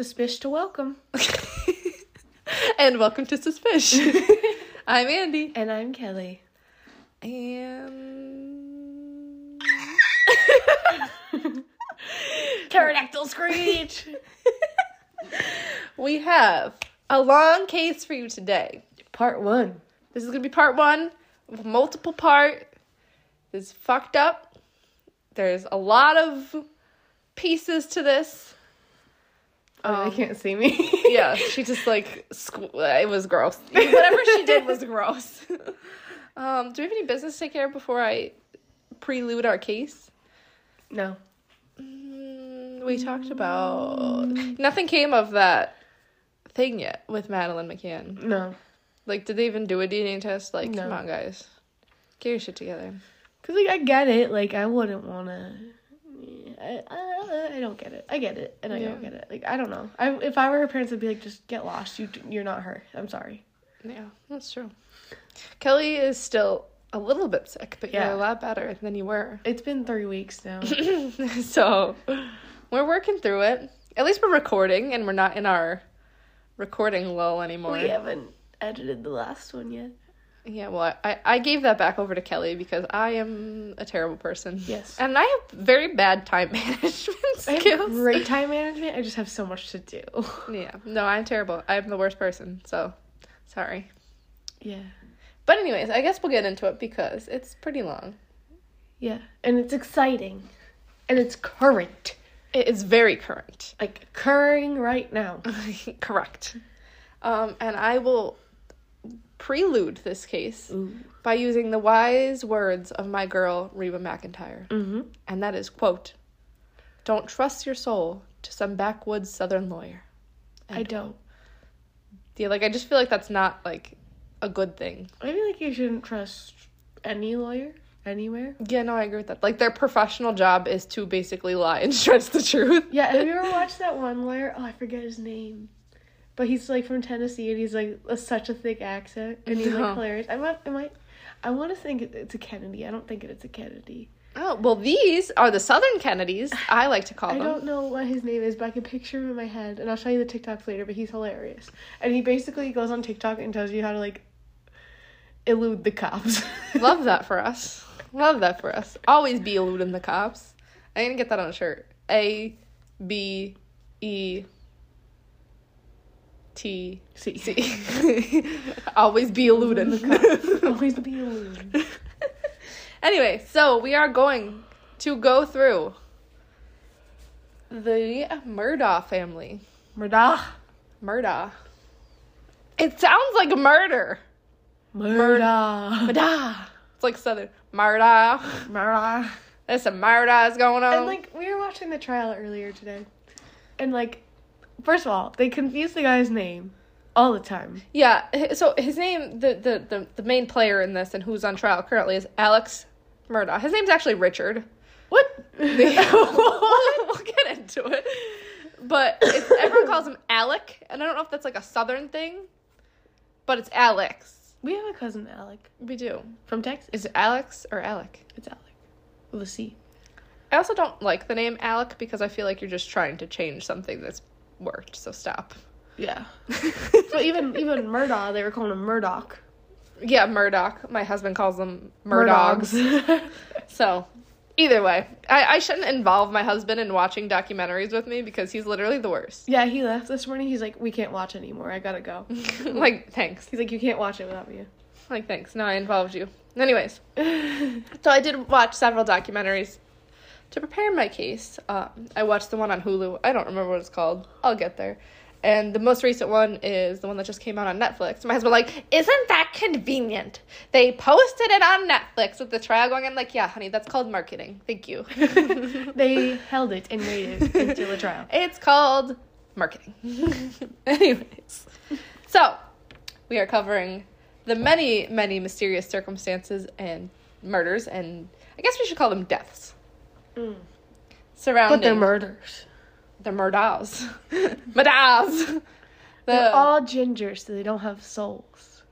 Suspicious to welcome. and welcome to Suspish. I'm Andi. And I'm Kelli. And Pterodactyl screech. we have a long case for you today. Part one. This is gonna be part one, multiple part. It's fucked up. There's a lot of pieces to this. Oh, Um, they can't see me. yeah, she just like squ- it was gross. Whatever she did was gross. um, do we have any business to take care of before I prelude our case? No. Mm, we talked about nothing came of that thing yet with Madeleine McCann. No. Like, did they even do a DNA test? Like, No. come on, guys, get your shit together. Cause like I get it. Like I wouldn't wanna. I, I, I don't get it. I get it, and I Yeah. don't get it. Like I don't know. I if I were her parents, I'd be like, just get lost. You you're not her. I'm sorry. Yeah, that's true. Kelli is still a little bit sick, but Yeah. you're a lot better than you were. It's been three weeks now. so we're working through it. At least we're recording and we're not in our recording lull anymore. we haven't edited the last one yet. Yeah, well, I, I gave that back over to Kelli because I am a terrible person. Yes. And I have very bad time management I have skills. great time management. I just have so much to do. Yeah, no, I'm terrible. I'm the worst person, so sorry. yeah. But, anyways, I guess we'll get into it because it's pretty long. Yeah. And it's exciting. And it's current. It is very current. Like occurring right now. Correct. Um, and I will prelude this case Ooh. by using the wise words of my girl Reba McEntire, Mm-hmm. and that is quote, "Don't trust your soul to some backwoods Southern lawyer." I don't. Yeah, like I just feel like that's not like a good thing. I feel like you shouldn't trust any lawyer anywhere. Yeah, no, I agree with that. Like their professional job is to basically lie and stretch the truth. Yeah, have you ever watched that one lawyer? Oh, I forget his name. But he's like from Tennessee and he's like a, such a thick accent and he's No. like hilarious. I might, I might, I want to think it's a Kennedy. I don't think it's a Kennedy. Oh well, these are the Southern Kennedys. I like to call I them. I don't know what his name is, but I can picture him in my head, and I'll show you the TikToks later. But he's hilarious, and he basically goes on TikTok and tells you how to like elude the cops. Love that for us. Love that for us. Always be eluding the cops. I need to get that on a shirt. A B E T See, C. Always be eluding. Always be eluded. anyway, so we are going to go through the Murdaugh family. Murda. Murdaugh. It sounds like murder. Murda. Murdaugh. It's like southern. Murdaugh. Murda. There's some murders going on. And like we were watching the trial earlier today, and like, first of all, they confuse the guy's name all the time. Yeah, so his name, the, the, the, the main player in this and who's on trial currently is Alex Murdaugh. His name's actually Richard. What? we'll, get into it. But it's, everyone calls him Alec, and I don't know if that's like a southern thing, but it's Alex. we have a cousin Alec We do. from Texas. Is it Alex or Alec? It's Alec with a C. I also don't like the name Alec because I feel like you're just trying to change something that's worked, so stop. Yeah. But even even Murdaugh, they were calling him Murdoch. yeah, Murdoch. My husband calls them. Murdogs. So, either way, I, I shouldn't involve my husband in watching documentaries with me because he's literally the worst. yeah, he left this morning. He's like, we can't watch anymore. I gotta go. like, thanks. He's like, you can't watch it without me. Like, thanks. No, I involved you. Anyways, so I did watch several documentaries to prepare my case. Um, I watched the one on Hulu. I don't remember what it's called. I'll get there. And the most recent one is the one that just came out on Netflix. My husband like, isn't that convenient? They posted it on Netflix with the trial going. I'm like, yeah, honey, that's called marketing. Thank you. they held it and waited until the trial. It's called marketing. Anyways, so we are covering the many, many mysterious circumstances and murders, and I guess we should call them deaths Mm. surrounding But they're murders. the Murdaws. Murdaws. They're all ginger, so they don't have souls.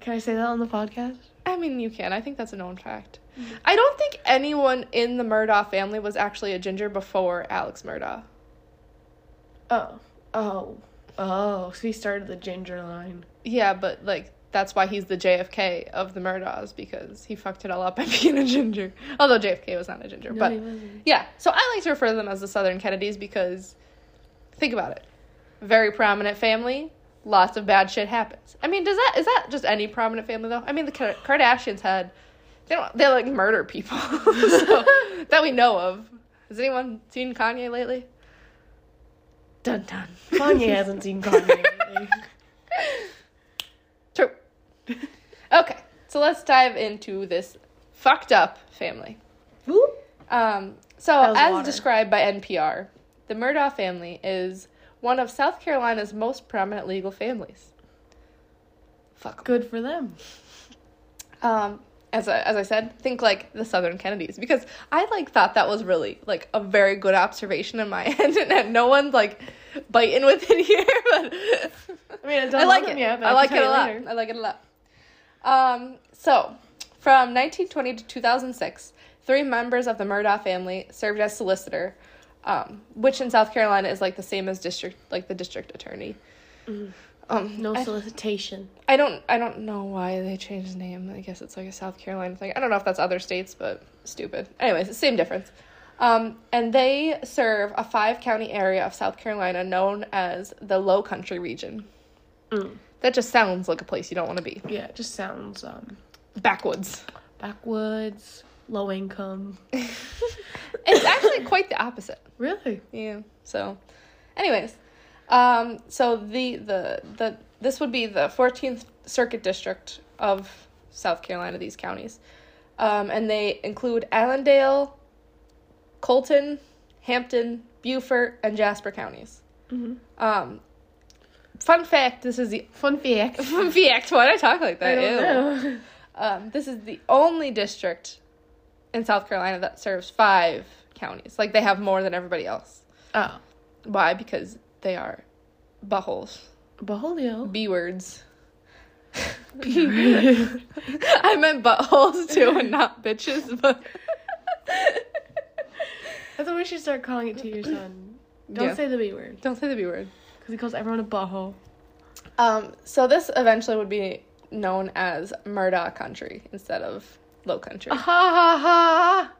Can I say that on the podcast? I mean, you can. I think that's a known fact. I don't think anyone in the Murdaugh family was actually a ginger before Alex Murdaugh. Oh. Oh. Oh. So he started the ginger line. Yeah, but like that's why he's the JFK of the Murdaws because he fucked it all up by being a ginger. Although JFK was not a ginger, No, but yeah. So I like to refer to them as the Southern Kennedys because think about it. Very prominent family, lots of bad shit happens. I mean, does that is that just any prominent family though? I mean, the Kardashians had they don't they like murder people so, that we know of. Has anyone seen Kanye lately? Dun dun. Kanye hasn't seen Kanye. Okay, so let's dive into this fucked up family. Um, so, as water. described by NPR, the Murdaugh family is one of South Carolina's most prominent legal families. Fuck 'em. Good for them. Um, as I, as I said, think like the Southern Kennedys because I like thought that was really like a very good observation in my end, and no one's like biting with it here, but I mean, I doesn't like look it. yet, I I like it a lot. later. I like it a lot. Um, so, from 1920 to 2006, three members of the Murdaugh family served as solicitor, um, which in South Carolina is like the same as district, like the district attorney. Um, No solicitation. I don't, I don't know why they changed the name. I guess it's like a South Carolina thing. I don't know if that's other states, but stupid. Anyways, same difference. Um, and they serve a five county area of South Carolina known as the Low Country region. Mm. That just sounds like a place you don't want to be. Yeah, it just sounds um Backwoods. backwoods, low income. It's actually quite the opposite. Really? Yeah. So, anyways, um, so the the the this would be the 14th Circuit District of South Carolina. These counties, um, and they include Allendale, Colleton, Hampton, Beaufort, and Jasper counties. Mhm. Um, fun fact: This is the Fun fact. fun fact. Why did I talk like that I don't Ew. know. Um, this is the only district in South Carolina that serves five counties. Like they have more than everybody else. Oh, Why? Because they are buttholes. Beholio. B words. B words. I meant buttholes too and not bitches, but I thought we should start calling it to your son. Don't Yeah. say the B word don't say the B word. Because he calls everyone a butthole. Um, so this eventually would be known as Murdaugh Country instead of Low Country. Ha ha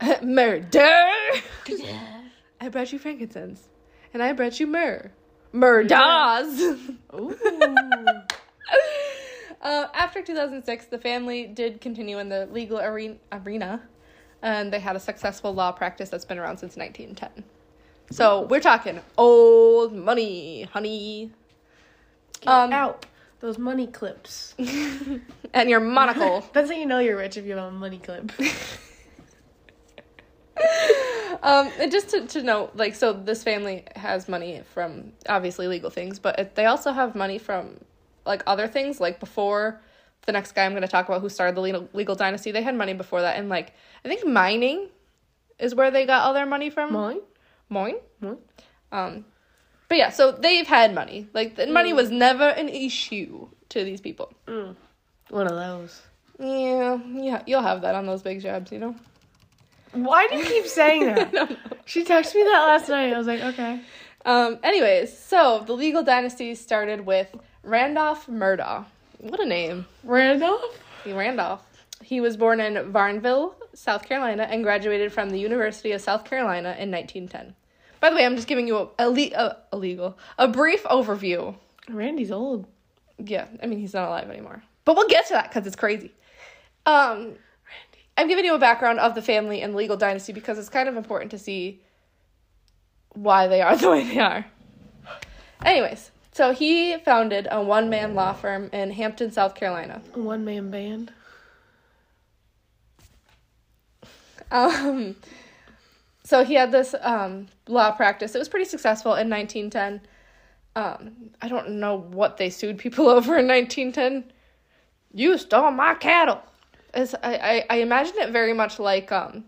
ha! Murder! ha. I brought you frankincense. And I brought you myrrh. Murdahs! Ooh. Uh, after 2006, the family did continue in the legal arena, arena, and they had a successful law practice that's been around since 1910. So we're talking old money, honey, Get Um, out those money clips. and your monocle. That's how you know you're rich if you have a money clip. um, and just to, to note, like, so this family has money from obviously legal things, but it, they also have money from like other things. Like before, the next guy I'm going to talk about who started the legal, legal dynasty, they had money before that, and like I think mining is where they got all their money from. Mine? Mine. Mine? Um, but yeah, so they've had money. Like the money was never an issue to these people. Mm. One of those. Yeah, yeah, you'll have that on those big jobs, you know. Why do you keep saying that? she texted me that last night. I was like, okay. Um, anyways, so the legal dynasty started with Randolph Murdaugh. What a name. Randolph? He Randolph. He was born in Varnville, South Carolina, and graduated from the University of South Carolina in 1910. By the way, I'm just giving you a, le- a, a legal, a brief overview. Randy's old. Yeah, I mean, he's not alive anymore. But we'll get to that because it's crazy. Um, I'm giving you a background of the family and legal dynasty because it's kind of important to see why they are the way they are. Anyways, so he founded a one man law firm in Hampton, South Carolina. A one man band. Um, so he had this um, law practice. It was pretty successful in 1910. Um, I don't know what they sued people over in 1910. You stole my cattle. It's, I, I, I imagine it very much like um,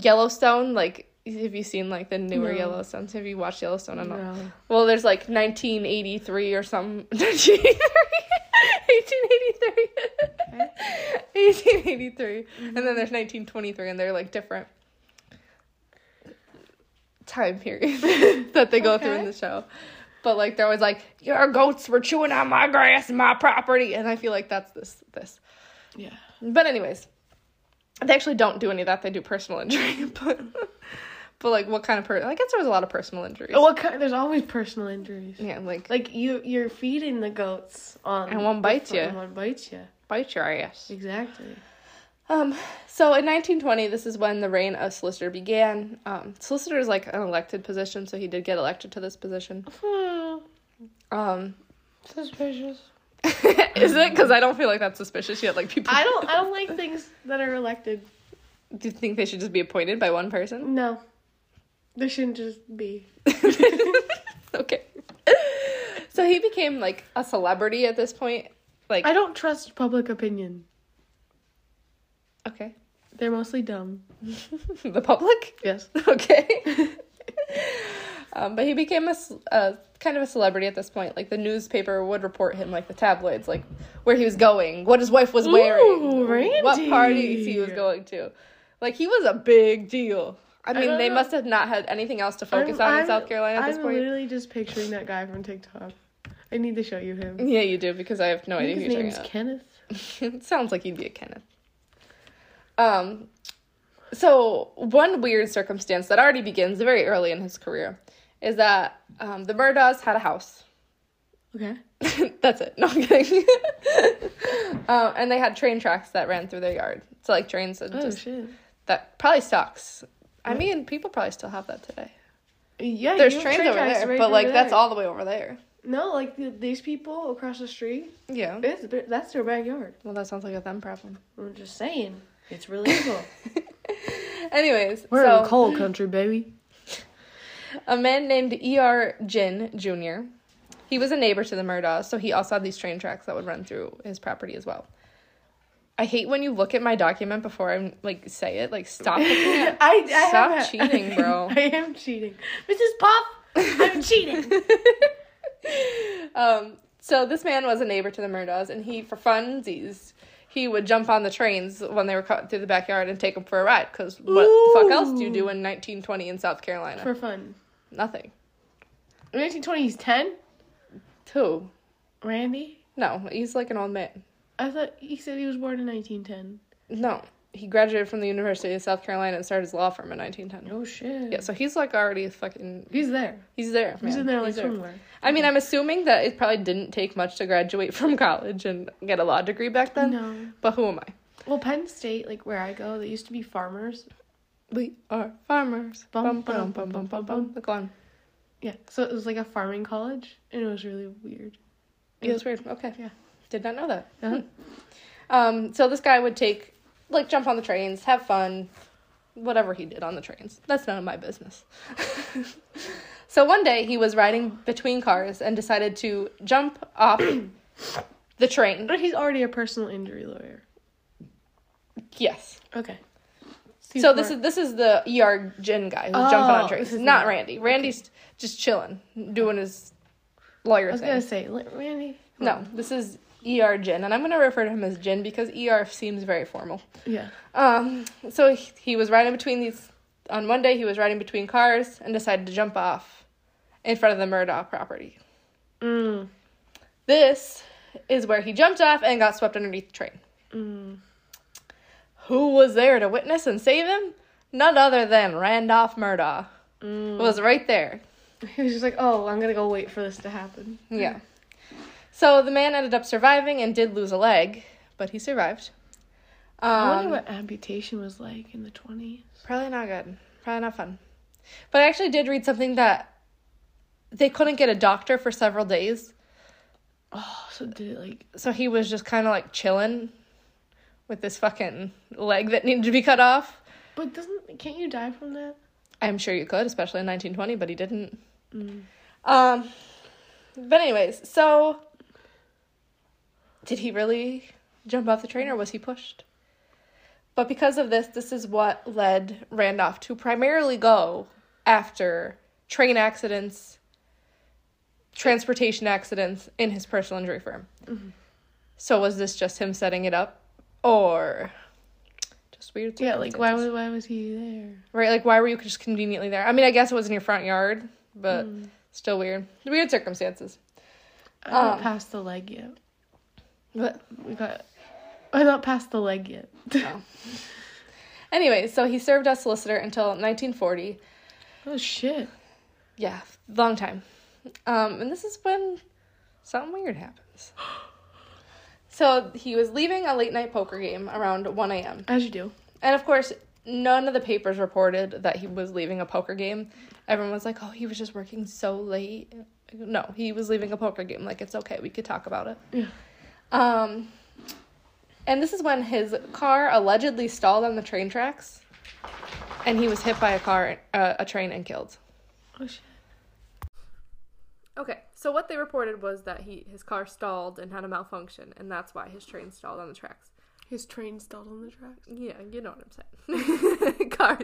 Yellowstone. Like, have you seen like the newer No. Yellowstones? Have you watched Yellowstone? I don't know. No. Well, there's like 1983 or something. 1883. 1883. And then there's 1923, and they're like different time period that they go through in the show. But like they're always like, Your goats were chewing on my grass and my property and I feel like that's this this. Yeah. But anyways, they actually don't do any of that. They do personal injury. But but like what kind of person I guess there was a lot of personal injuries. What kind? There's always personal injuries. Yeah, like Like you, you're feeding the goats on, And one bites you. and one bites you. bite your ass. Exactly. Um, so in 1920, this is when the reign of solicitor began. Um, solicitor is like an elected position, so he did get elected to this position. Hmm. Um, Suspicious. is it? Because I don't feel like that's suspicious yet. Like people, I don't. I don't like things that are elected. Do you think they should just be appointed by one person? No. They shouldn't just be. okay. So he became like a celebrity at this point. Like I don't trust public opinion. Okay, They're mostly dumb. the public. Yes. Okay. um, but he became a, kind of a celebrity at this point. Like the newspaper would report him, like the tabloids, like where he was going, what his wife was wearing, Ooh, what parties he was going to. Like he was a big deal. I mean, don't they know. must have not had anything else to focus on in South Carolina at this point. I'm literally just picturing that guy from TikTok. I need to show you him. Yeah, you do because I have no idea His who you're name's Kenneth. it sounds like he'd be a Kenneth. Um, so one weird circumstance that already begins very early in his career is that um, the Murdaughs had a house. Okay. That's it. No I'm kidding. um, and they had train tracks that ran through their yard. So like trains that Oh just shit. that probably sucks. I mean, people probably still have that today. Yeah. There's trains train over there, right but like over that's there. all the way over there. No, like the, these people across the street. Yeah. That's their backyard. Well, that sounds like a them problem. I'm just saying. It's really legal. Anyways, We're so in coal country, baby. a man named E.R. Jin Jr. He was a neighbor to the Murdaughs, so he also had these train tracks that would run through his property as well. I hate when you look at my document before I'm like say it. Like, stop. I, I Stop have- cheating, bro. I am cheating. Mrs. Puff, I'm cheating. um, so this man was a neighbor to the Murdaughs, and he, for funsies, he would jump on the trains when they were cut through the backyard and take them for a ride. Because what the fuck else do you do in 1920 in South Carolina? For fun. Nothing. In 1920, he's 10? Who? Randy? No, he's like an old man. I thought he said he was born in 1910. No, he graduated from the University of South Carolina and started his law firm in 1910. Oh shit. Yeah, so he's like already fucking. He's there. He's there. He's in there like He's there. somewhere. I mean, I'm assuming that it probably didn't take much to graduate from college and get a law degree back then. No. But who am I? Well, Penn State, like where I go, they used to be farmers. We are farmers. Bum, Bum, bum, bum, bum, bum, bum, bum. On. Yeah. So it was like a farming college, and it was really weird. Yeah, that's weird. Okay. Yeah. Did not know that. Uh-huh. Um, so this guy would take, like, jump on the trains, have fun, whatever he did on the trains. That's none of my business. so one day he was riding between cars and decided to jump off the train. But he's already a personal injury lawyer. Yes. Okay. So this is this is the ER Jin guy who's jumping on Oh, trains, this is not not- Randy. Randy's just chilling, doing his lawyer thing. I was thing. gonna say, Randy. No, this is ER Jin, and I'm gonna refer to him as Jin because ER seems very formal. Yeah. Um, so he, he was riding between these. On one day, he was riding between cars and decided to jump off in front of the Murdaugh property. Mm. This is where he jumped off and got swept underneath the train. Mm. Who was there to witness and save him? None other than Randolph Murdaugh. Mm. Was right there. He was just like, oh, I'm gonna go wait for this to happen. Yeah. So the man ended up surviving and did lose a leg, but he survived. I wonder Um, what amputation was like in the 20s. Probably not good. Probably not fun. But I actually did read something that they couldn't get a doctor for several days. Oh, so did it like. So he was just kind of like chilling with this fucking leg that needed to be cut off. But doesn't. Can't you die from that? I'm sure you could, especially in 1920, but he didn't. Mm. Um, but anyways, so did he really jump off the train or was he pushed? But because of this, this is what led Randolph to primarily go after train accidents, transportation accidents in his personal injury firm. Mhm. So was this just him setting it up or Just weird. Yeah, like why was why was he there? right? Like why were you just conveniently there? I mean, I guess it was in your front yard, but Hmm. still weird. Weird circumstances. I'm not Um, past the leg yet. But We got. I'm not past the leg yet. no. Anyway, so he served as solicitor until 1940. oh shit. Yeah, long time. Um, and this is when something weird happens. So he was leaving a late night poker game around 1 a.m. As you do. And of course, none of the papers reported that he was leaving a poker game. Everyone was like, oh, he was just working so late. No, he was leaving a poker game. Like, it's okay. We could talk about it. Yeah. Um, and this is when his car allegedly stalled on the train tracks. And he was hit by a car, uh, a train, and killed. Oh shit. Okay, so what they reported was that he his car stalled and had a malfunction, and that's why his train stalled on the tracks. His train stalled on the tracks. Yeah, you know what I'm saying. car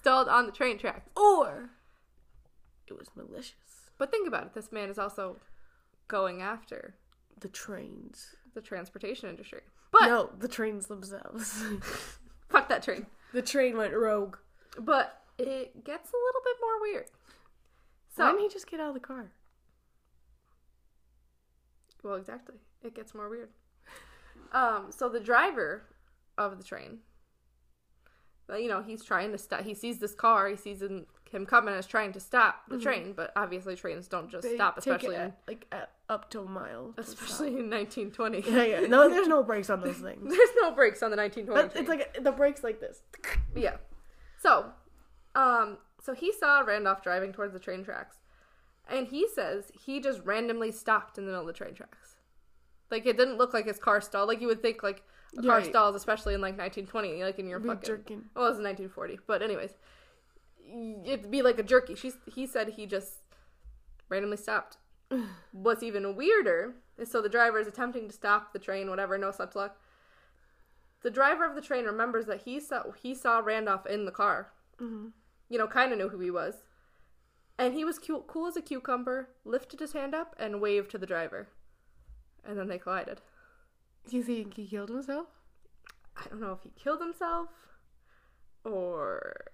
stalled on the train tracks. Or it was malicious. But think about it. This man is also going after The trains. the transportation industry. But no, the trains themselves. fuck that train. the train went rogue. But it gets a little bit more weird. So Why didn't he just get out of the car? Well, exactly. It gets more weird. Um, so the driver of the train, you know, he's trying to stop. He sees this car. He sees him, him coming and is trying to stop the train. But obviously, trains don't just They stop, especially in, at, like at, up to a mile. especially in 1920. Yeah, yeah. No, there's no brakes on those things. There's no brakes on the 1920 But it's like the brakes like this. Yeah. So, um, so he saw Randolph driving towards the train tracks, and he says he just randomly stopped in the middle of the train tracks. Like it didn't look like his car stalled. Like you would think, like a car Right. stalls, especially in like 1920, like in your Be fucking. jerking. Well, it was 1940, but anyways, it'd be like a jerky. She's he said he just randomly stopped. What's even weirder is so the driver is attempting to stop the train, whatever, no such luck. The driver of the train remembers that he saw he saw Randolph in the car. Mhm. You know, kind of knew who he was, and he was cool, cool as a cucumber. Lifted his hand up and waved to the driver, and then they collided. Do You think he killed himself? I don't know if he killed himself or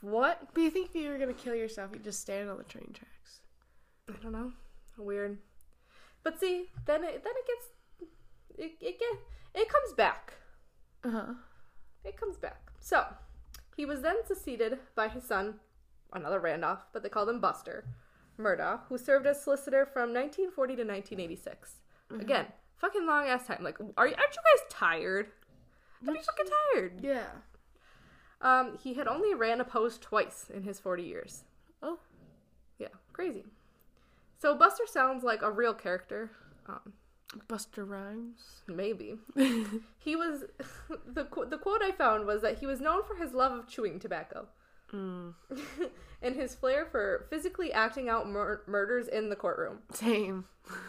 what. But you think if you were gonna kill yourself, you'd just stand on the train tracks? I don't know. Weird. But see, then it then it gets it it get it comes back. Uh huh. It comes back. So he was then succeeded by his son, another Randolph, but they called him Buster Murdaugh, who served as solicitor from 1940 to 1986. Again, fucking long ass time. Like, are you, aren't you guys tired? I'd be fucking tired. Yeah. Um, he had only ran opposed twice in his 40 years. Oh. Yeah, crazy. So Buster sounds like a real character. Um, Busta Rhymes. maybe. he was the the quote I found was that he was known for his love of chewing tobacco Mm. and his flair for physically acting out mur- murders in the courtroom. Same.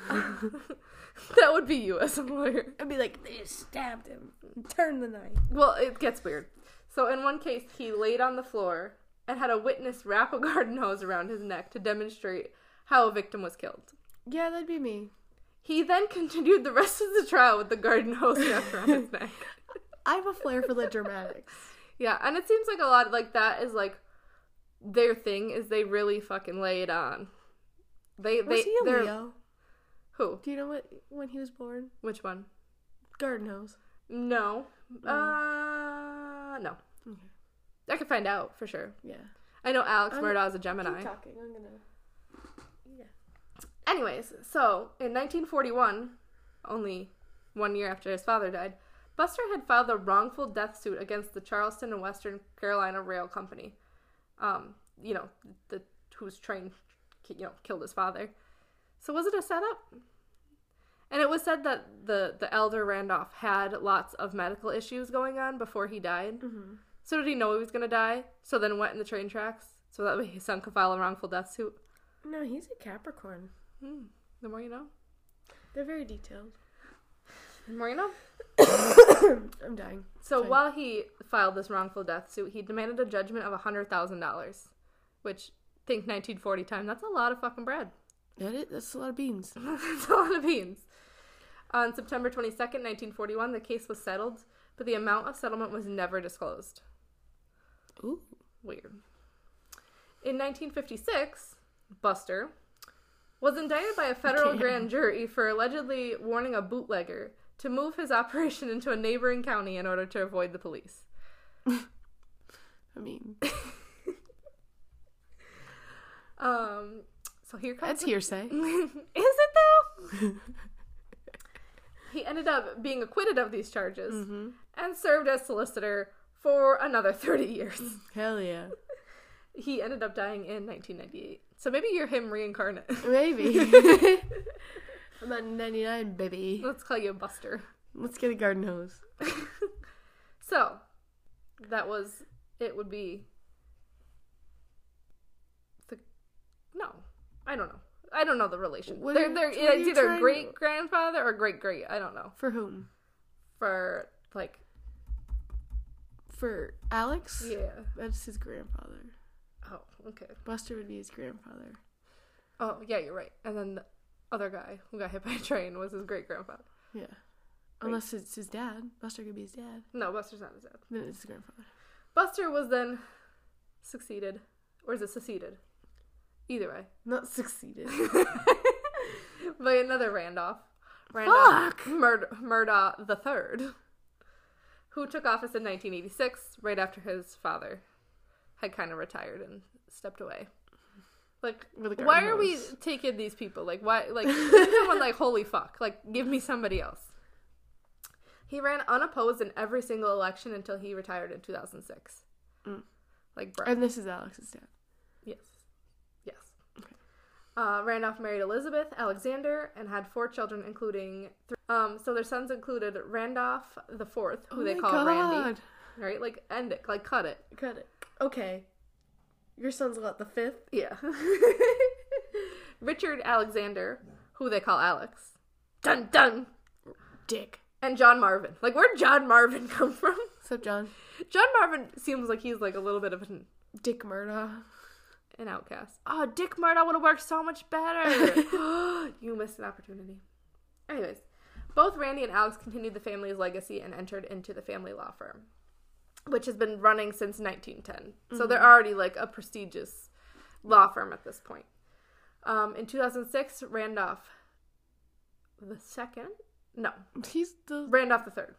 that would be you as a lawyer. I'd be like, they stabbed him. Turn the knife. Well, it gets weird. So in one case, he laid on the floor and had a witness wrap a garden hose around his neck to demonstrate how a victim was killed. Yeah, that'd be me. He then continued the rest of the trial with the garden hose wrapped around his neck. I have a flair for the dramatics. Yeah, and it seems like a lot like that is like their thing is they really fucking lay it on. They Was they he a they're Leo? who? Do you know what when he was born? Which one? Garden hose. No. Uh no. I could find out for sure. Yeah. I know Alex I'm- Murdaugh is a Gemini. Talking. I'm gonna. Anyways, so in 1941, only one year after his father died, Buster had filed a wrongful death suit against the Charleston and Western Carolina Rail Company. Um, you know, the whose train, you know, killed his father. So was it a setup? And it was said that the the elder Randolph had lots of medical issues going on before he died. Mm-hmm. So did he know he was gonna die? So then went in the train tracks so that way his son could file a wrongful death suit. No, he's a Capricorn. Hmm. The more you know. They're very detailed. The more you know. I'm dying. So Fine. while he filed this wrongful death suit, he demanded a judgment of hundred thousand dollars, which think 1940 time. That's a lot of fucking bread. That it? That's a lot of beans. that's a lot of beans. On September 22nd, 1941, the case was settled but the amount of settlement was never disclosed. Ooh. Weird. In 1956, Buster was indicted by a federal grand jury for allegedly warning a bootlegger to move his operation into a neighboring county in order to avoid the police. I mean, Um, so here comes that's hearsay. Is it though? he ended up being acquitted of these charges Mm-hmm. and served as solicitor for another 30 years. Hell yeah. he ended up dying in 1998. So maybe you're him reincarnate. Maybe. I'm at 99, baby. Let's call you a Buster. Let's get a garden hose. So, that was it would be the no, I don't know. I don't know the relation. What they're they're what it's either great grandfather or great great. I don't know. For whom? For like For Alex? yeah. That's his grandfather. Oh, okay. Buster would be his grandfather. Oh, yeah, you're right. And then the other guy who got hit by a train was his great grandfather. Yeah. Unless it's his dad. Buster could be his dad. No, Buster's not his dad. Then it's his grandfather. Buster was then succeeded, or is it seceded? Either way, Not succeeded. by another Randolph. Randolph Fuck! Murd- Murdaugh the Third, who took office in 1986, right after his father had kind of retired and stepped away. Like, why are we hose. taking these people? Like, why? Like, someone like, holy fuck! Like, give me somebody else. He ran unopposed in every single election until he retired in 2006. Mm. Like, bro. And this is Alex's dad. Yes. Yes. Uh, Randolph married Elizabeth Alexander and had four children, including three. Um, so their sons included Randolph the Fourth, who Oh they call Randy. Right? Like end it, like cut it. Cut it. Okay. Your son's what, the fifth? Yeah. Richard Alexander, who they call Alex. Dun dun. Dick. And John Marvin. Like where'd John Marvin come from? Up, John? John Marvin seems like he's like a little bit of an, Dick Murdaugh. an outcast. Oh, Dick Murdaugh would have worked so much better. you missed an opportunity. Anyways, both Randy and Alex continued the family's legacy and entered into the family law firm, which has been running since 1910. So they're already like a prestigious law firm at this point. Um, in 2006, Randolph the second, no, He's the. Randolph the third,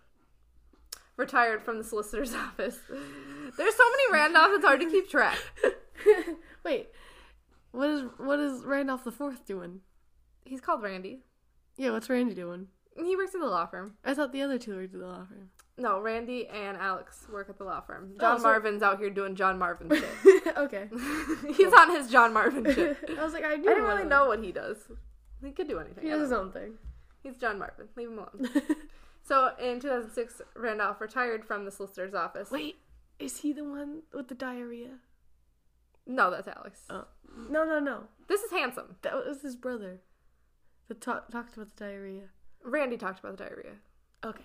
retired from the solicitor's office. There's so many Randolphs, it's hard to keep track. Wait. What is what is Randolph the Fourth doing? He's called Randy. Yeah, what's Randy doing? He works at the law firm. I thought the other two were to the law firm. No, Randy and Alex work at the law firm. Oh, John Oh, so- Marvin's out here doing John Marvin shit. okay. He's on his John Marvin shit. I was like, I I don't really know what he does. He could do anything. He does his own thing. He's John Marvin. Leave him alone. So in 2006, Randolph retired from the solicitor's office. Wait, is he the one with the diarrhea? No, that's Alex. Oh. No, no, no. This is handsome. That was his brother. That ta- talked about the diarrhea. Randy talked about the diarrhea. Okay.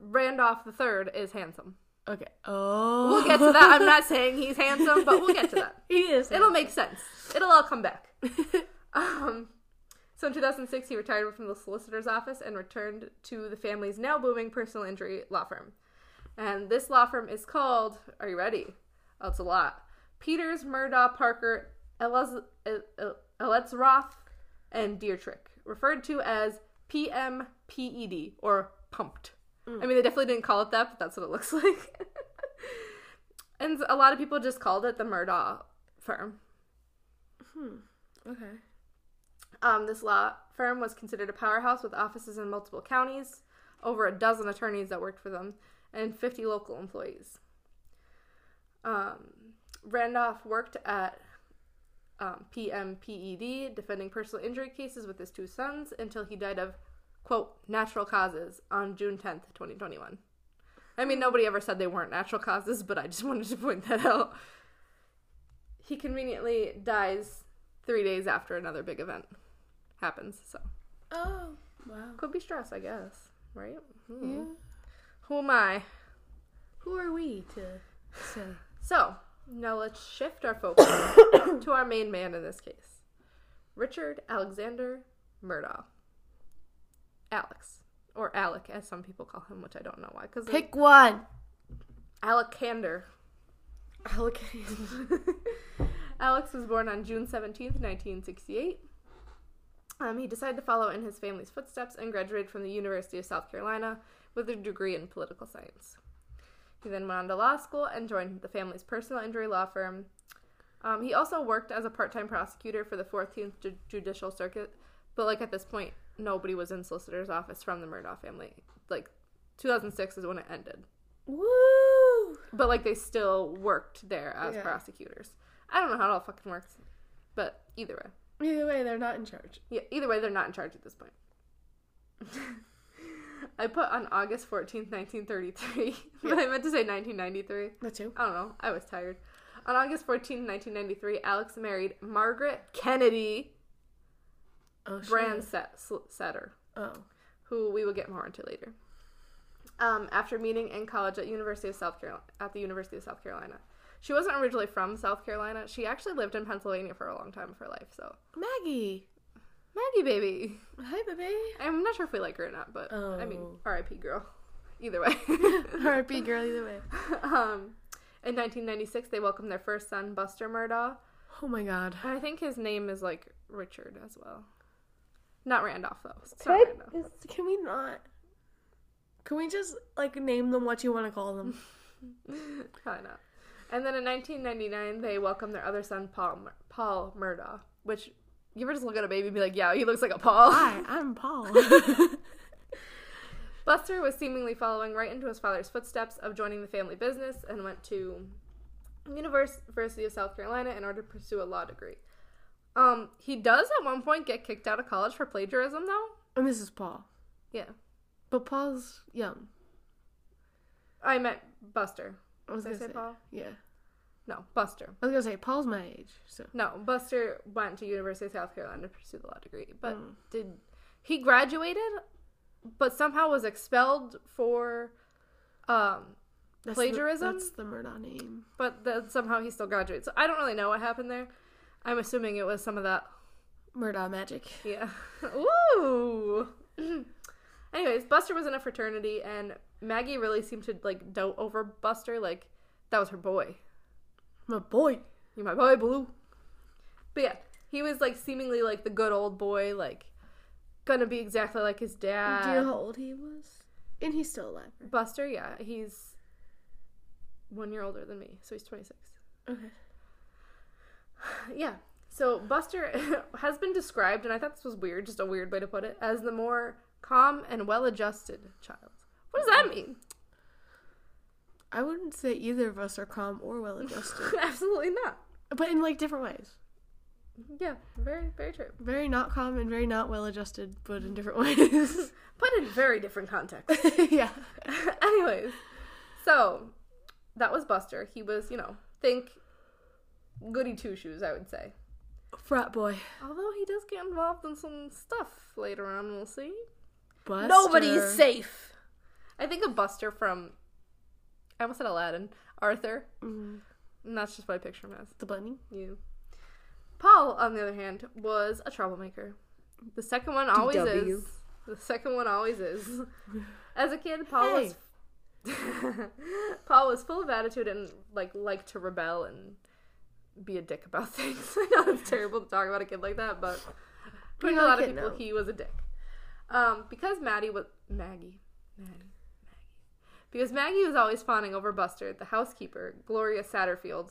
Randolph the third is handsome. Okay. Oh. We'll get to that. I'm not saying he's handsome, but we'll get to that. he is. It'll make sense. It'll all come back. Um, so in 2006, he retired from the solicitor's office and returned to the family's now booming personal injury law firm. And this law firm is called, are you ready? Oh, it's a lot. Peters, Murdaugh, Parker, Elez- El- Eletsroth, and Detrick, referred to as PMPED or pumped. I mean, they definitely didn't call it that, but that's what it looks like. and a lot of people just called it the Murdaugh firm. Okay. Um, this law firm was considered a powerhouse with offices in multiple counties, over a dozen attorneys that worked for them, and 50 local employees. Um, Randolph worked at um, PMPED, defending personal injury cases with his two sons, until he died of, quote, natural causes on June 10th, 2021. I mean, nobody ever said they weren't natural causes, but I just wanted to point that out. He conveniently dies three days after another big event happens. So Oh. Wow. could be stress, I guess. Right? Hmm. Yeah. Who am I? Who are we to say? So now let's shift our focus to our main man in this case, Richard Alexander Murdaugh. Alex. or Alec, as some people call him, which I don't know why. Because Pick one. Alexander. Alec. Alex was born on June 17th, 1968. Um, he decided to follow in his family's footsteps and graduated from the University of South Carolina with a degree in political science. He then went on to law school and joined the family's personal injury law firm. Um, he also worked as a part-time prosecutor for the 14th Ju- Judicial Circuit, but like at this point, nobody was in solicitor's office from the Murdaugh family. Like 2006 is when it ended, Woo! but like they still worked there as Yeah. prosecutors. I don't know how it all fucking works, but either way. Either way, they're not in charge. Yeah, either way, they're not in charge at this point. I put on August 14th, 1933, but I meant to say 1993. That too. I don't know. I was tired. On August 14th, 1993, Alex married Margaret Kennedy Oh, shit. Brand Set- Setter, Oh. who we will get more into later. Um, after meeting in college at University of South Carolina, at the University of South Carolina, she wasn't originally from South Carolina. She actually lived in Pennsylvania for a long time of her life. So Maggie. Maggie, baby. Hi, baby. I'm not sure if we like her or not, but I mean, Oh. R.I.P. girl. Either way. R.I.P. girl, either way. um, in 1996, they welcomed their first son, Buster Murdaugh. Oh my god. And I think his name is like Richard as well. Not Randolph though. It's not Randolph. Is- Can we not? Can we just like name them what you want to call them? Probably not. And then in 1999, they welcomed their other son, Paul Mur- Paul Murdaugh. Which you ever just look at a baby and be like, "Yeah, he looks like a Paul." Hi, I'm Paul. Buster was seemingly following right into his father's footsteps of joining the family business and went to University of South Carolina in order to pursue a law degree. Um, he does at one point get kicked out of college for plagiarism, though. and this is Paul. Yeah, But Paul's young. I meant Buster. I was Did I say say. Paul? Yeah. No, Buster. I was gonna say Paul's my age, so. No, Buster went to University of South Carolina to pursue the law degree, but Mm. did he graduated, but somehow was expelled for, um, That's Plagiarism? The, that's the Murdaugh name. but then somehow he still graduated. So I don't really know what happened there. I'm assuming it was some of that. Murdaugh magic. Yeah. Ooh. Anyways, Buster was in a fraternity, and Maggie really seemed to like dote over Buster. Like that was her boy. My boy. You my boy, Blue. But yeah, he was like seemingly like the good old boy, like gonna be exactly like his dad. Do you know how old he was? And he's still alive. Buster, yeah, he's one year older than me, so he's 26. Okay. Yeah. So Buster has been described, and I thought this was weird, just a weird way to put it, as the more calm and well-adjusted child. What does that mean? I wouldn't say either of us are calm or well adjusted, Absolutely not. but in like different ways. Yeah, very, very true. Very not calm and very not well adjusted, but in different ways. But in very different contexts. yeah. Anyways, so that was Buster. He was, you know, think goody two shoes, I would say. Frat boy. Although he does get involved in some stuff later on, we'll see. Buster. Nobody's safe. I think of Buster from, I almost said Aladdin, Arthur. Mm, And that's just what I picture him as. the bunny. You. Paul, on the other hand, was a troublemaker. The second one always DW. is. The second one always is. As a kid, Paul was Paul was full of attitude and like liked to rebel and be a dick about things. I know it's terrible to talk about a kid like that, but a You're a lot of people, now. he was a dick. Um, because Maddie was Maggie, Maddie, Maggie. Because Maggie was always fawning over Buster, the housekeeper, Gloria Satterfield,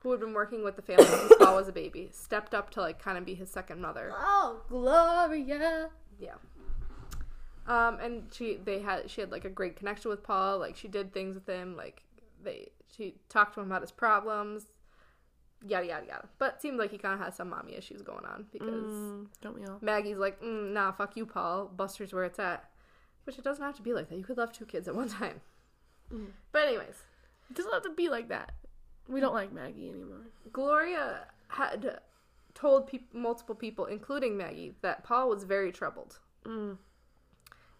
who had been working with the family since Paul was a baby, stepped up to like kind of be his second mother. Oh, Gloria. Yeah. Um, and she they had she had like a great connection with Paul. Like she did things with him. Like they she talked to him about his problems. Yada yada yada. But it seemed like he kind of had some mommy issues going on because Mm, don't we all? Maggie's like, mm, nah, fuck you, Paul. Buster's where it's at. Which it doesn't have to be like that. You could love two kids at one time. Mm. But anyways, It doesn't have to be like that. We don't like Maggie anymore. Gloria had told peop multiple people, including Maggie, that Paul was very troubled. Mm.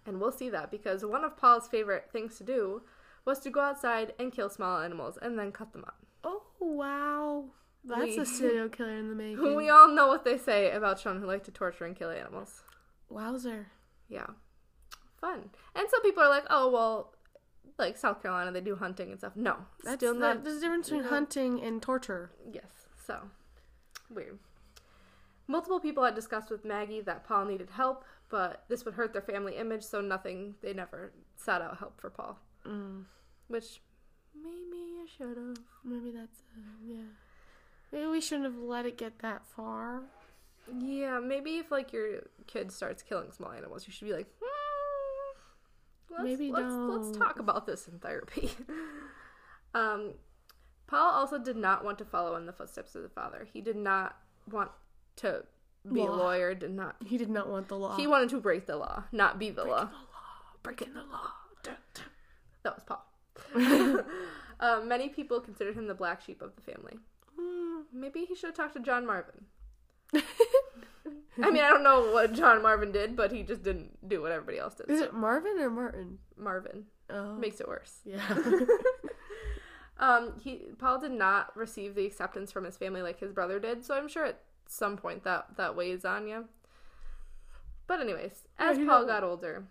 And we'll see that because one of Paul's favorite things to do was to go outside and kill small animals and then cut them up. Oh wow, that's We- a serial killer in the making. We all know what they say about children who like to torture and kill animals. Wowzer. Yeah. fun. And some people are like, oh well, like South Carolina, they do hunting and stuff. No, That's still not. there's a difference between hunting and torture. Yes, so weird. Multiple people had discussed with Maggie that Paul needed help, but this would hurt their family image, so nothing. They never sought out help for Paul, Mm, which maybe I should have. maybe that's uh, yeah. Maybe we shouldn't have let it get that far. Yeah, maybe if like your kid starts killing small animals, you should be like, hmm, let's, Maybe let's, let's talk about this in therapy. um, Paul also did not want to follow in the footsteps of the father. He did not want to be a lawyer. Did not. He did not want the law. He wanted to break the law, not be the law. breaking the law. Dun, dun. That was Paul. um, many people considered him the black sheep of the family. Maybe he should have talked to John Marvin. I mean, I don't know what John Marvin did, but he just didn't do what everybody else did. Is it Marvin or Martin? Marvin Oh, makes it worse. yeah. Um, he Paul did not receive the acceptance from his family like his brother did, so I'm sure at some point that that weighs on you. But anyways, as he Paul don't- got older,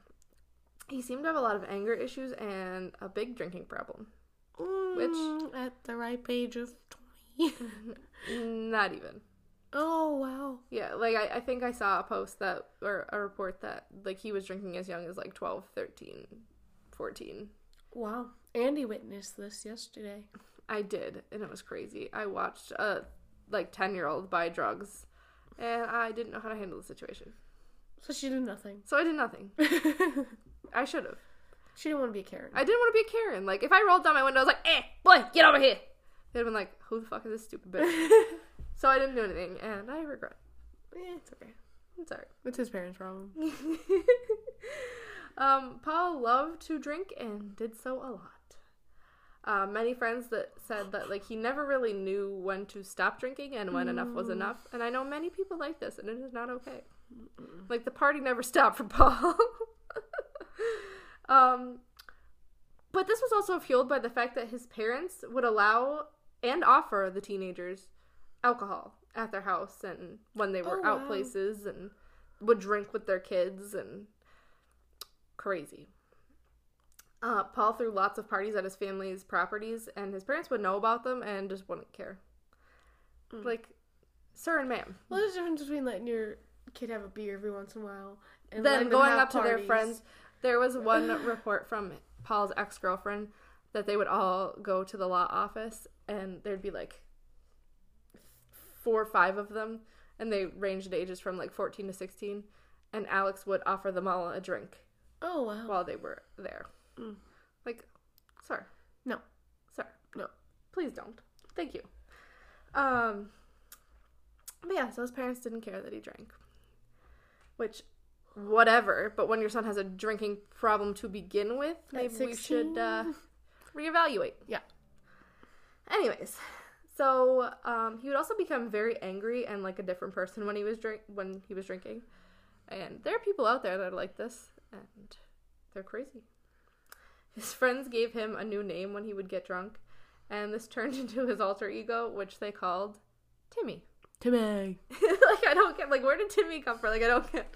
he seemed to have a lot of anger issues and a big drinking problem. Mm, at the ripe age of. Not even. oh wow. Yeah, like I, I think I saw a post that or a report that like he was drinking as young as like 12, 13, 14. Wow. Andi witnessed this yesterday. I did, and it was crazy. I watched a like 10-year-old buy drugs and I didn't know how to handle the situation. So she did nothing. So I did nothing. I should have. She didn't want to be a Karen. I didn't want to be a Karen. Like if I rolled down my window, I was like, "Eh, boy, get over here." They'd have been like, "Who the fuck is this stupid bitch?" so I didn't do anything, and I regret. Eh, it's okay. It's alright. It's his parents' problem. um, Paul loved to drink and did so a lot. Uh, many friends that said that like he never really knew when to stop drinking and when enough was enough. And I know many people like this, and it is not okay. Like the party never stopped for Paul. um, but this was also fueled by the fact that his parents would allow and offer the teenagers alcohol at their house and when they were Oh, out wow. places and would drink with their kids and crazy. Uh, Paul threw lots of parties at his family's properties, and his parents would know about them and just wouldn't care. Mm. Like, sir and ma'am. Well, there's a difference between letting your kid have a beer every once in a while and then going up to their friends. There was one report from Paul's ex girlfriend that they would all go to the law office, and there'd be like four or five of them, and they ranged in ages from like 14 to 16. And Alex would offer them all a drink Oh wow. while they were there. Mm. Like, sir, No. sir, No. please don't. Thank you. Um, but yeah, so his parents didn't care that he drank, which, whatever. But when your son has a drinking problem to begin with, maybe we should uh, reevaluate. Yeah. Anyways, so um, he would also become very angry and like a different person when he was drink when he was drinking, and there are people out there that are like this, and they're crazy. His friends gave him a new name when he would get drunk, and this turned into his alter ego, which they called Timmy. Timmy. like I don't get like where did Timmy come from? Like I don't get.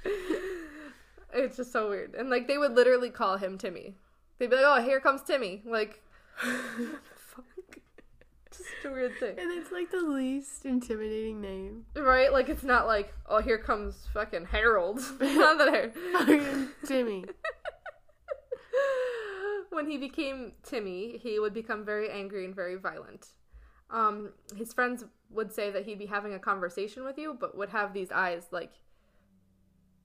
It's just so weird, and like they would literally call him Timmy. They'd be like, "Oh, here comes Timmy." Like, fuck. Just a weird thing, And it's like the least intimidating name. right? Like it's not like, "Oh, here comes fucking Harold." not that I- Timmy. when he became Timmy, he would become very angry and very violent. Um, his friends would say that he'd be having a conversation with you, but would have these eyes like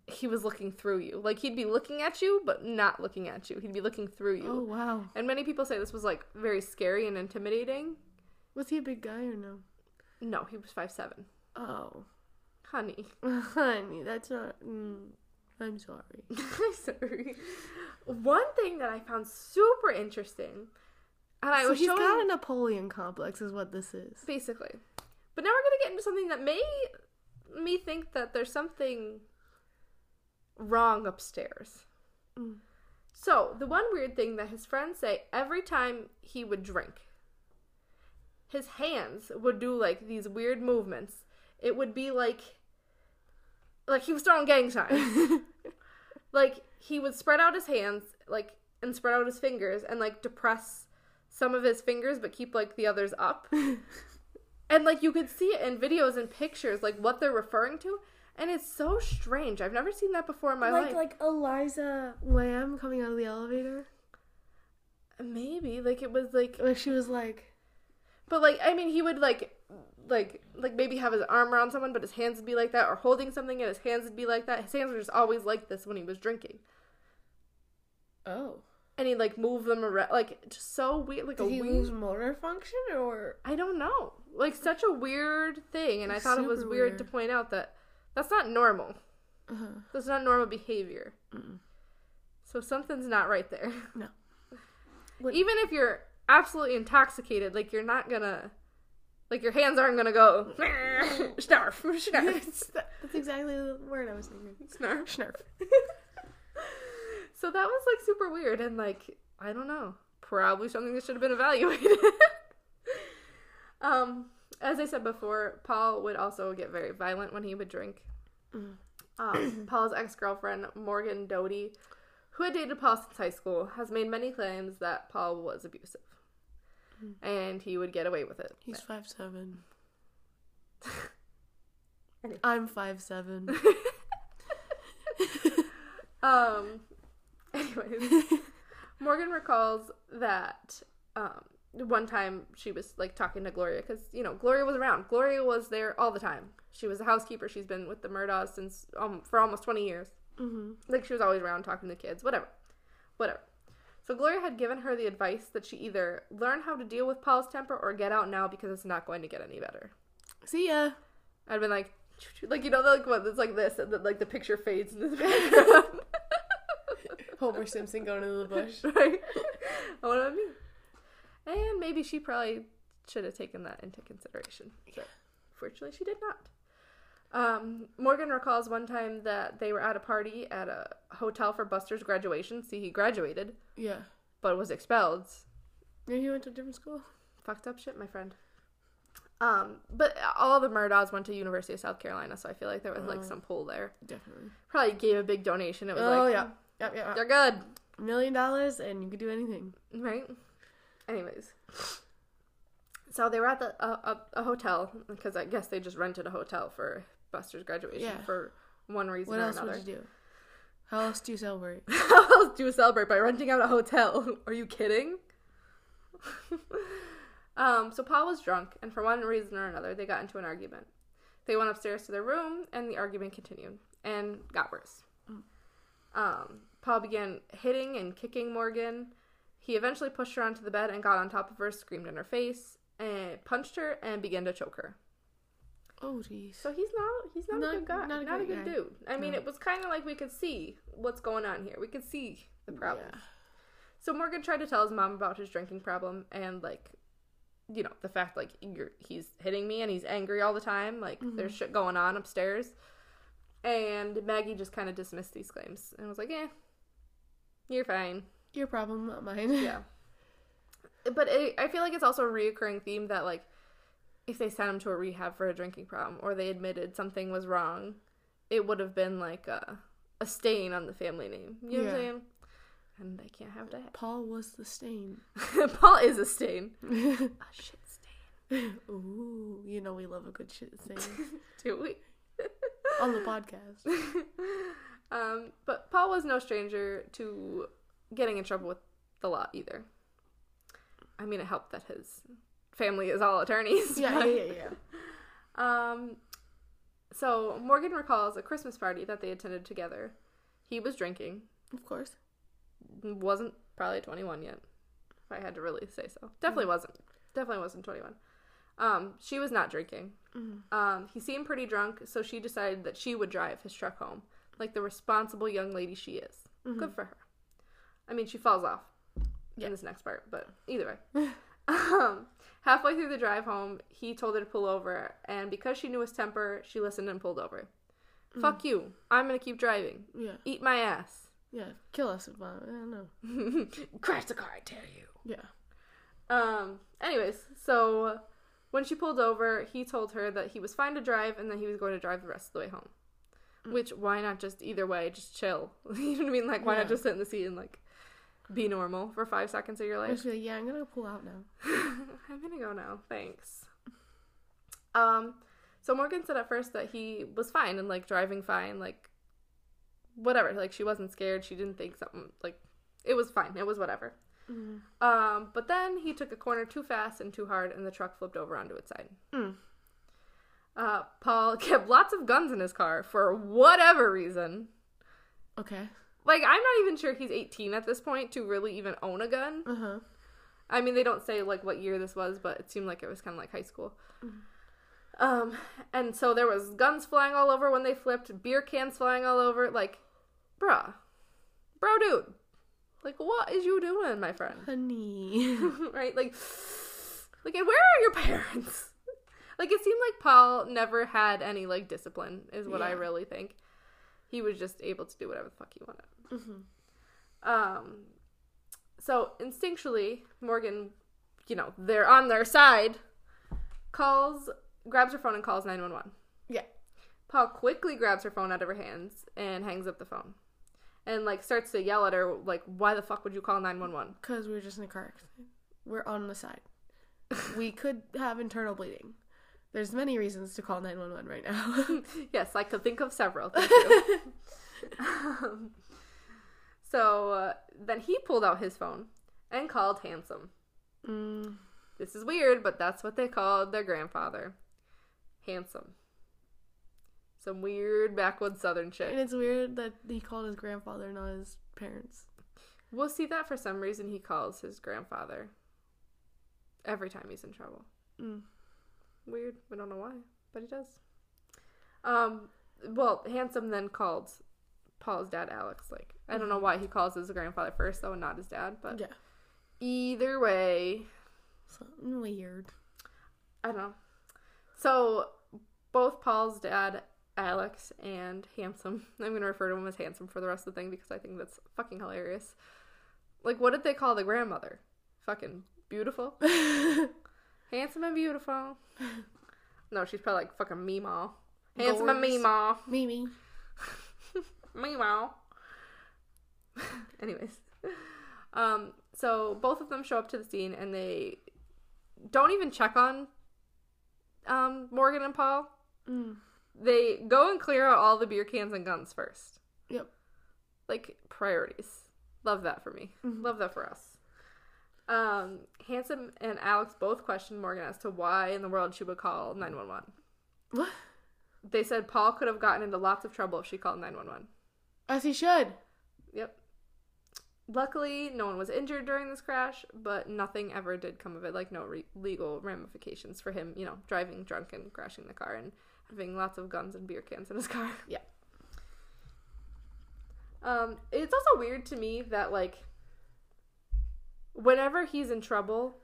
he was looking through you. Like he'd be looking at you, but not looking at you. He'd be looking through you. Oh wow. And many people say this was like very scary and intimidating. Was he a big guy or no? No, he was five seven. Oh, Honey, honey, that's not. Mm, I'm sorry. I'm sorry. One thing that I found super interesting, and I so was he's showing got a Napoleon complex, is what this is. basically. But now we're gonna get into something that may me think that there's something wrong upstairs. Mm. So the one weird thing that his friends say every time he would drink, his hands would do like these weird movements. It would be like like he was throwing gang signs. like he would spread out his hands like and spread out his fingers and like depress some of his fingers but keep like the others up. and like you could see it in videos and pictures like what they're referring to and it's so strange. I've never seen that before in my like life. like Elisa Lam coming out of the elevator. Maybe like it was like Like she was like, But like, I mean, he would like, like, like maybe have his arm around someone, but his hands would be like that, or holding something and his hands would be like that. His hands were just always like this when he was drinking, oh, and he'd like move them around, like just so weird, like did a he weird. lose motor function or? I don't know, like such a weird thing, and I thought it was Super weird, to point out that that's not normal. Uh-huh. That's not normal behavior. Mm-mm. So something's not right there. No. What- Even if you're absolutely intoxicated, like you're not gonna, like your hands aren't gonna go snarf, snarf, That's that's exactly the word I was thinking. snarf. Snarf. So that was like super weird and like I don't know, probably something that should have been evaluated. um, as I said before, Paul would also get very violent when he would drink. Mm. Um, Paul's ex girlfriend Morgan Doty, who had dated Paul since high school, has made many claims that Paul was abusive, and he would get away with it. He's five seven. Anyway. I'm five seven. Um, anyways, Morgan recalls that um, one time she was like talking to Gloria because you know Gloria was around. Gloria was there all the time. She was a housekeeper. She's been with the Murdaughs since um for almost twenty years. mm-hmm. Like she was always around talking to kids. Whatever, whatever. So Gloria had given her the advice that she either learn how to deal with Paul's temper or get out now because it's not going to get any better. See ya. I'd been like, like you know, like what? It's like this, and then like the picture fades into the background. Homer Simpson going into the bush. right? I what I mean. And maybe she probably should have taken that into consideration. But fortunately, she did not. Um, Morgan recalls one time that they were at a party at a hotel for Buster's graduation. See, he graduated, Yeah. but was expelled. Yeah, he went to a different school. Fucked up shit, my friend. Um, but all the Murdaughs went to University of South Carolina, so I feel like there was like Oh. some pull there. Definitely. Probably gave a big donation. It was Oh like, yeah. Yep, yep, they're good. A million dollars and you could do anything. Right. Anyways, so they were at the a, a, a hotel because I guess they just rented a hotel for Buster's graduation Yeah. for one reason What or else another. would you do? How else do you celebrate? How else do you celebrate by renting out a hotel? Are you kidding? um, so Paul was drunk, and for one reason or another, they got into an argument. They went upstairs to their room, and the argument continued and got worse. Um, Paul began hitting and kicking Morgan. He eventually pushed her onto the bed and got on top of her, screamed in her face, and punched her and began to choke her. Oh jeez. So he's not he's not, Not- a good guy, not not a a, good guy. dude. I mean, No. it was kind of like we could see what's going on here. We could see the problem. Yeah. So Morgan tried to tell his mom about his drinking problem and like you know, the fact like you're he's hitting me and he's angry all the time, like Mm-hmm. there's shit going on upstairs. And Maggie just kind of dismissed these claims and was like, "Eh. You're fine." Your problem, not mine. Yeah. but it, I feel like it's also a reoccurring theme that like if they sent him to a rehab for a drinking problem or they admitted something was wrong, it would have been like a a stain on the family name. You know what I'm saying? And they can't have that. Paul was the stain. Paul is a stain. A shit stain. Ooh, you know we love a good shit stain Do we? on the podcast. um, but Paul was no stranger to getting in trouble with the law either. I mean, it helped that his family is all attorneys. Yeah, but- yeah, yeah, yeah. Um, so Morgan recalls a Christmas party that they attended together. He was drinking, Of course. wasn't probably 21 yet, if I had to really say so. Definitely wasn't. Definitely wasn't 21. Um, she was not drinking. Mhm. Um, he seemed pretty drunk, so she decided that she would drive his truck home, like the responsible young lady she is. Mhm. Good for her. I mean, she falls off Yeah. in this next part, but either way. um, halfway through the drive home, he told her to pull over, and because she knew his temper, she listened and pulled over. Fuck you. I'm gonna keep driving. Yeah, Eat my ass. yeah. Kill us if I, know. Crash the car, I dare you. Yeah. Um, anyways, so when she pulled over, he told her that he was fine to drive and that he was going to drive the rest of the way home. Which why not just either way, just chill. you know what I mean? Like why Yeah. not just sit in the seat and like be normal for five seconds of your life? Like, yeah, I'm gonna pull out now. I'm gonna go now. Thanks. Um, so Morgan said at first that he was fine and like driving fine, like whatever. Like she wasn't scared. She didn't think something like it was fine. It was whatever. Mm. Um, but then he took a corner too fast and too hard, and the truck flipped over onto its side. Mm. Uh, Paul kept lots of guns in his car for whatever reason. Okay. Like I'm not even sure he's 18 at this point to really even own a gun. Uh huh. I mean, they don't say like what year this was, but it seemed like it was kind of like high school. Um, and so there was guns flying all over when they flipped, beer cans flying all over. Like, bruh, bro, dude, like, what is you doing, my friend? Honey. right? Like, like, and where are your parents? like, it seemed like Paul never had any like discipline, is what I really think. He was just able to do whatever the fuck he wanted. Hmm Um, so instinctually, Morgan, you know, they're on their side, calls, grabs her phone and calls 911. Yeah. Paul quickly grabs her phone out of her hands and hangs up the phone. And, like, starts to yell at her, like, why the fuck would you call 911? Because we were just in a car accident. We're on the side. we could have internal bleeding. There's many reasons to call 911 right now. yes, I could think of several. Thank you. um, so uh, then he pulled out his phone and called Handsome. mm, This is weird, but that's what they called their grandfather. Handsome. Some weird backwoods southern shit. and it's weird that he called his grandfather, not his parents. We'll see that for some reason he calls his grandfather every time he's in trouble. Mm. Weird. We don't know why, but he does. Um, well, Handsome then called Paul's dad Alex. Like, I don't know why he calls his grandfather first though, and not his dad. But Yeah. either way, So weird. I don't know. So both Paul's dad, Alex, and Handsome. I'm gonna refer to him as Handsome for the rest of the thing because I think that's fucking hilarious. Like, what did they call the grandmother? Fucking beautiful, handsome and beautiful. No, she's probably like fucking Meemaw. Handsome and Gorgeous. Meemaw. Mimi. Meemaw. Anyways, um, so both of them show up to the scene and they don't even check on um Morgan and Paul. Mm. They go and clear out all the beer cans and guns first. Yep. Like priorities. Love that for me. Mhm. Love that for us. Um, Handsome and Alex both questioned Morgan as to why in the world she would call 911. What? They said Paul could have gotten into lots of trouble if she called 911. As he should. Yep. Luckily, no one was injured during this crash, but nothing ever did come of it. Like, no re- legal ramifications for him, you know, driving drunk and crashing the car and having lots of guns and beer cans in his car. Yeah. Um, it's also weird to me that, like, whenever he's in trouble,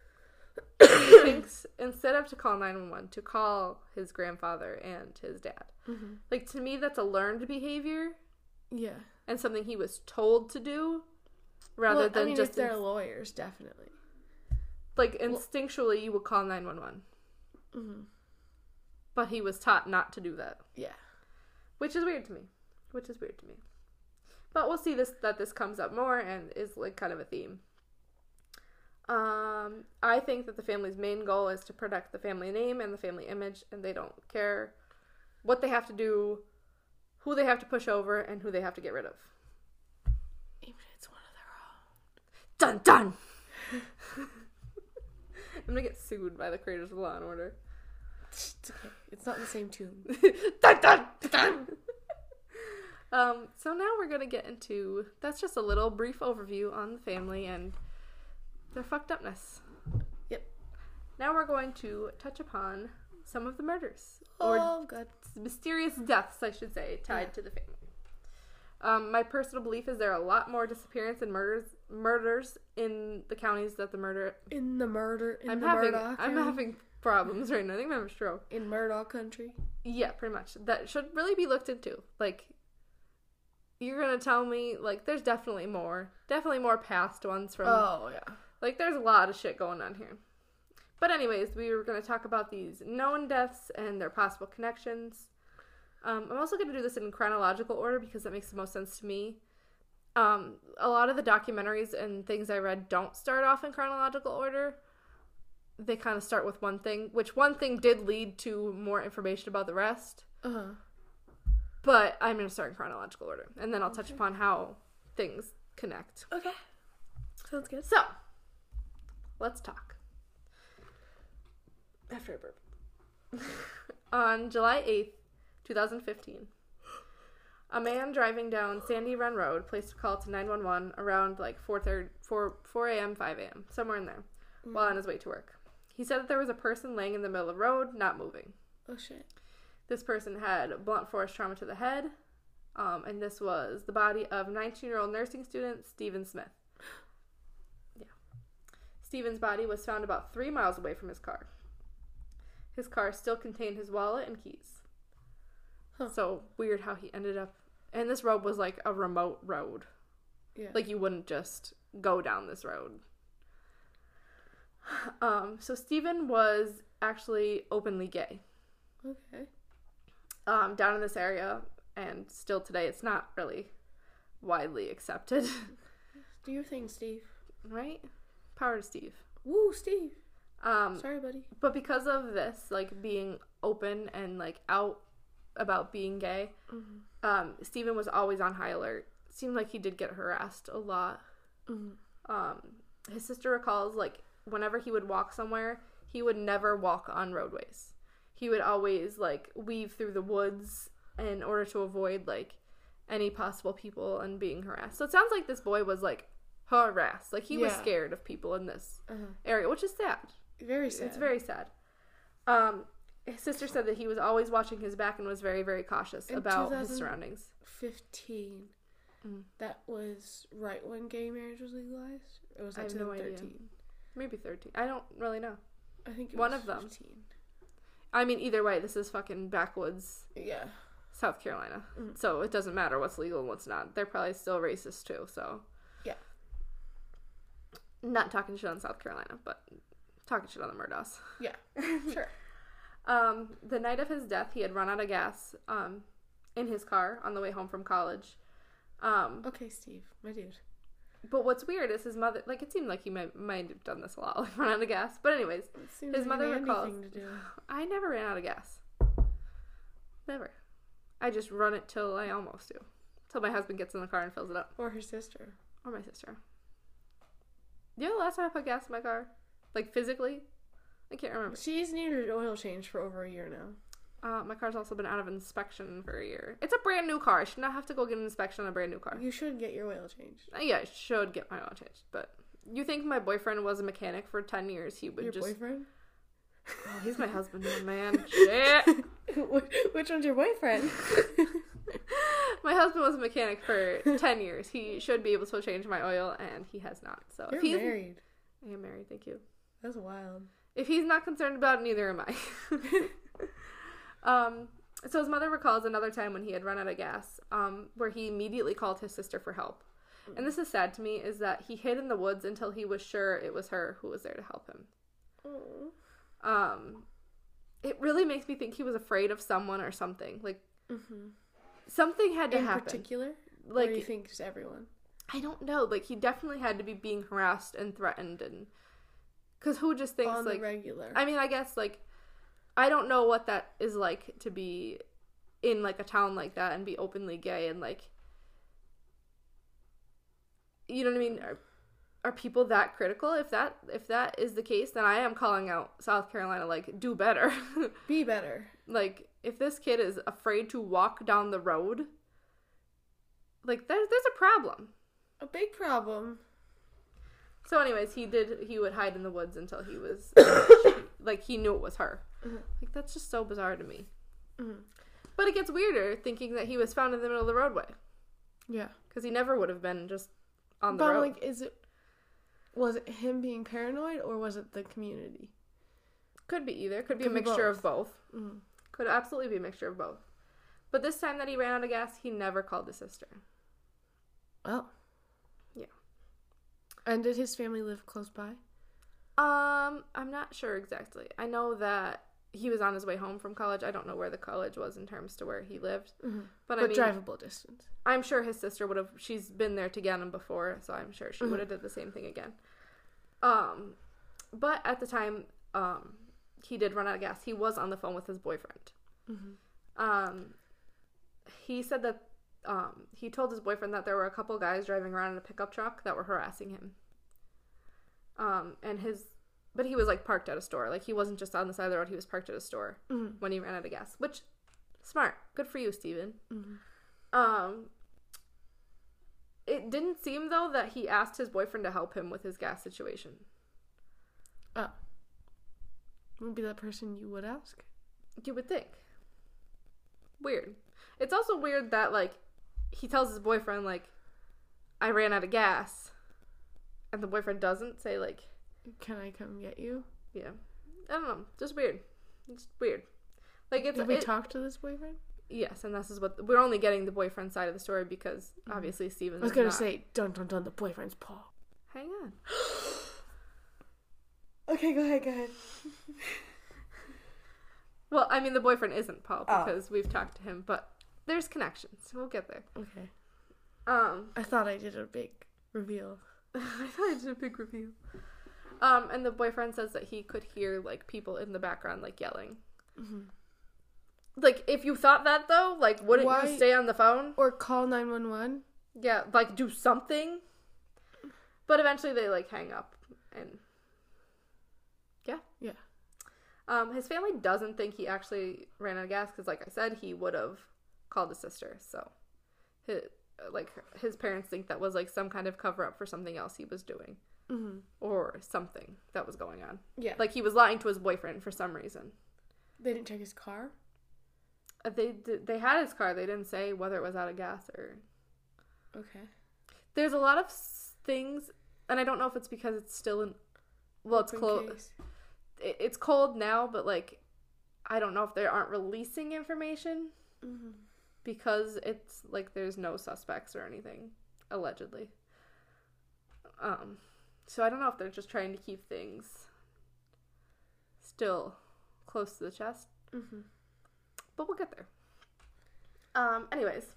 he thinks instead of to call 911, to call his grandfather and his dad. Mm-hmm. Like, to me, that's a learned behavior Yeah. And something he was told to do rather well, than I mean, just if they're inst- lawyers, definitely. like instinctually you would call 911 Mm-hmm. but he was taught not to do that Yeah. which is weird to me which is weird to me but we'll see this that this comes up more and is like kind of a theme um i think that the family's main goal is to protect the family name and the family image and they don't care what they have to do who they have to push over and who they have to get rid of Even if it's one of their own. Dun dun. I'm gonna get sued by the creators of Law and Order. It's okay. It's not the same tune. dun dun dun. um. So now we're gonna get into. That's just a little brief overview on the family and their fucked upness. Yep. Now we're going to touch upon some of the murders or Oh, God. mysterious deaths, I should say, tied Yeah. to the family. Um, my personal belief is there are a lot more disappearance and murders murders in the counties that the murder. In the murder. In I'm the having Murdaugh. I'm County. having problems right now. I think I'm having a stroke. In Murdaugh country. Yeah, pretty much. That should really be looked into. Like, you're gonna tell me like there's definitely more, definitely more past ones from Oh, yeah. like there's a lot of shit going on here. But anyways, we were gonna talk about these known deaths and their possible connections. Um, I'm also going to do this in chronological order because that makes the most sense to me. Um, a lot of the documentaries and things I read don't start off in chronological order. They kind of start with one thing, which one thing did lead to more information about the rest. Uh huh. But I'm going to start in chronological order, and then I'll touch upon how things connect. Okay. Sounds good. So, let's talk. After a burp. On July 8th, 2015, a man driving down Sandy Run Road placed a call to 911 around like 4, 4, 4 a.m., 5 a.m., somewhere in there, while on his way to work. He said that there was a person laying in the middle of the road, not moving. Oh shit. This person had blunt force trauma to the head, um, and this was the body of 19 year old nursing student Stephen Smith. Yeah. Stephen's body was found about three miles away from his car. His car still contained his wallet and keys. Huh. So weird how he ended up. And this road was like a remote road. Yeah. Like you wouldn't just go down this road. Um, so Stephen was actually openly gay okay. um, down in this area, and still today, it's not really widely accepted, Do your thing, Steve. right? Power to Steve. Woo, Steve. Um, Sorry, buddy. but because of this, like being open and like out about being gay, Mm-hmm. um, Stephen was always on high alert. Seemed like he did get harassed a lot. Mm-hmm. Um, his sister recalls like whenever he would walk somewhere, he would never walk on roadways. He would always like weave through the woods in order to avoid like any possible people and being harassed. So it sounds like this boy was like harassed. Like he was scared of people in this Uh-huh. area, which is sad. Very sad. It's very sad. Um, his sister said that he was always watching his back and was very, very cautious In about his surroundings. 15. Mm. That was right when gay marriage was legalized? Or was I have no idea. 2013? Maybe 13. I don't really know. I think it One was of them. 15. I mean, either way, this is fucking backwoods Yeah. South Carolina. Mhm. So it doesn't matter what's legal and what's not. They're probably still racist too, so. Yeah. Not talking shit on South Carolina, but talking shit on the Murdaughs. Yeah. sure. Um, the night of his death, he had run out of gas um, in his car on the way home from college. Um, Okay, Steve, my dude. but what's weird is his mother, like, it seemed like he might, might have done this a lot, like, run out of gas. But, anyways, His mother recalls- to do. I never ran out of gas. Never. I just run it till I almost do. Till my husband gets in the car and fills it up. Or her sister. Or my sister. You know the last time I put gas in my car? Like physically? I can't remember. She's needed an oil change for over a year now. Uh, my car's also been out of inspection for a year. It's a brand new car. I should not have to go get an inspection on a brand new car. You should get your oil changed. Uh, yeah, I should get my oil changed. But you think my boyfriend was a mechanic for 10 years? He would just. Your just. boyfriend? Oh, he's my husband, man. Shit. Which one's your boyfriend? My husband was a mechanic for 10 years. He should be able to change my oil, and he has not. So You're if he's. married. I am married, thank you. That's wild. If he's not concerned about it, neither am I. um, so his mother recalls another time when he had run out of gas, um, where he immediately called his sister for help. And this is sad to me, is that he hid in the woods until he was sure it was her who was there to help him. Oh. Um, it really makes me think he was afraid of someone or something. Like Mm-hmm. something had to In happen. particular? Like, Like or you think just everyone? I don't know. Like he definitely had to be being harassed and threatened, and because who just thinks On like regular. I mean, I guess like I don't know what that is like to be in like a town like that and be openly gay and like you know what I mean? Are, are people that critical? If that if that is the case, then I am calling out South Carolina like do better. Be better. like if this kid is afraid to walk down the road, like there's there's a problem. A big problem. So, anyways, he did. He would hide in the woods until he was like he knew it was her. Mhm. Like that's just so bizarre to me. Mhm. But it gets weirder thinking that he was found in the middle of the roadway Yeah. because he never would have been just on the but road. like, is it? Was it him being paranoid or was it the community? Could be either. Could be Could a mixture both. of both. Mm. Could absolutely be a mixture of both. But this time that he ran out of gas, he never called his sister. Oh. And did his family live close by? Um, I'm not sure exactly. I know that he was on his way home from college. I don't know where the college was in terms to where he lived, Mhm. but, I But mean, drivable distance. I'm sure his sister would have. She's been there to get him before, so I'm sure she Mhm. would have did the same thing again. Um, but at the time, um, he did run out of gas. He was on the phone with his boyfriend. Mhm. Um, he said that um, he told his boyfriend that there were a couple guys driving around in a pickup truck that were harassing him. Um, and his, but he was like parked at a store. Like he wasn't just on the side of the road. He was parked at a store Mhm. when he ran out of gas. Which, smart, good for you, Stephen. Mhm. Um, it didn't seem though that he asked his boyfriend to help him with his gas situation. Oh. Would be that person you would ask. You would think. Weird. It's also weird that like he tells his boyfriend like I ran out of gas and the boyfriend doesn't say like Can I come get you? yeah. I don't know. Just weird. It's weird. Like it's Did we it- talk to this boyfriend? yes, and this is what we're only getting the boyfriend side of the story because obviously Stephen Mm-hmm. I was gonna say, dun dun dun, the boyfriend's Paul. hang on. Okay, go ahead, go ahead. Well, I mean the boyfriend isn't Paul Oh. because we've talked to him, but there's connections. We'll get there. Okay. Um I thought I did a big reveal. I thought I did a big reveal. Um, and the boyfriend says that he could hear like people in the background like yelling. Mhm. Like if you thought that though, like wouldn't Why- you stay on the phone? Or call 911. Yeah, like do something. But eventually they like hang up and yeah. Yeah. Um, his family doesn't think he actually ran out of gas because, like I said, he would have called his sister. So, his, like his parents think that was like some kind of cover up for something else he was doing Mm-hmm. or something that was going on. Yeah. Like he was lying to his boyfriend for some reason. they didn't check his car. Uh, They they had his car. They didn't say whether it was out of gas or. Okay. There's a lot of things, and I don't know if it's because it's still in. Well, it's Open closed. case. it- it's cold now, but like I don't know if they aren't releasing information Mhm. Because it's like there's no suspects or anything allegedly. Um so I don't know if they're just trying to keep things still close to the chest, Mhm. but we'll get there. Um anyways,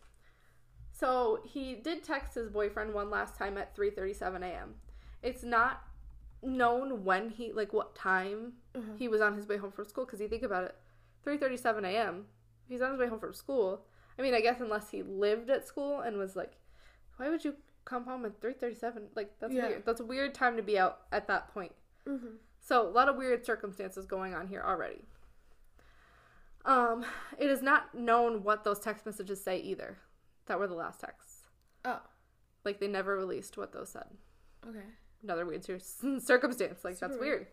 so he did text his boyfriend one last time at 3:37 a.m. It's not known when he like what time Mhm. he was on his way home from school because you think about it 3.37 a.m if he's on his way home from school i mean i guess unless he lived at school and was like why would you come home at 3.37 like that's Yeah. weird that's a weird time to be out at that point Mhm. so a lot of weird circumstances going on here already um it is not known what those text messages say either that were the last texts Oh. like they never released what those said Okay. another weird circumstance. Like that's Super weird.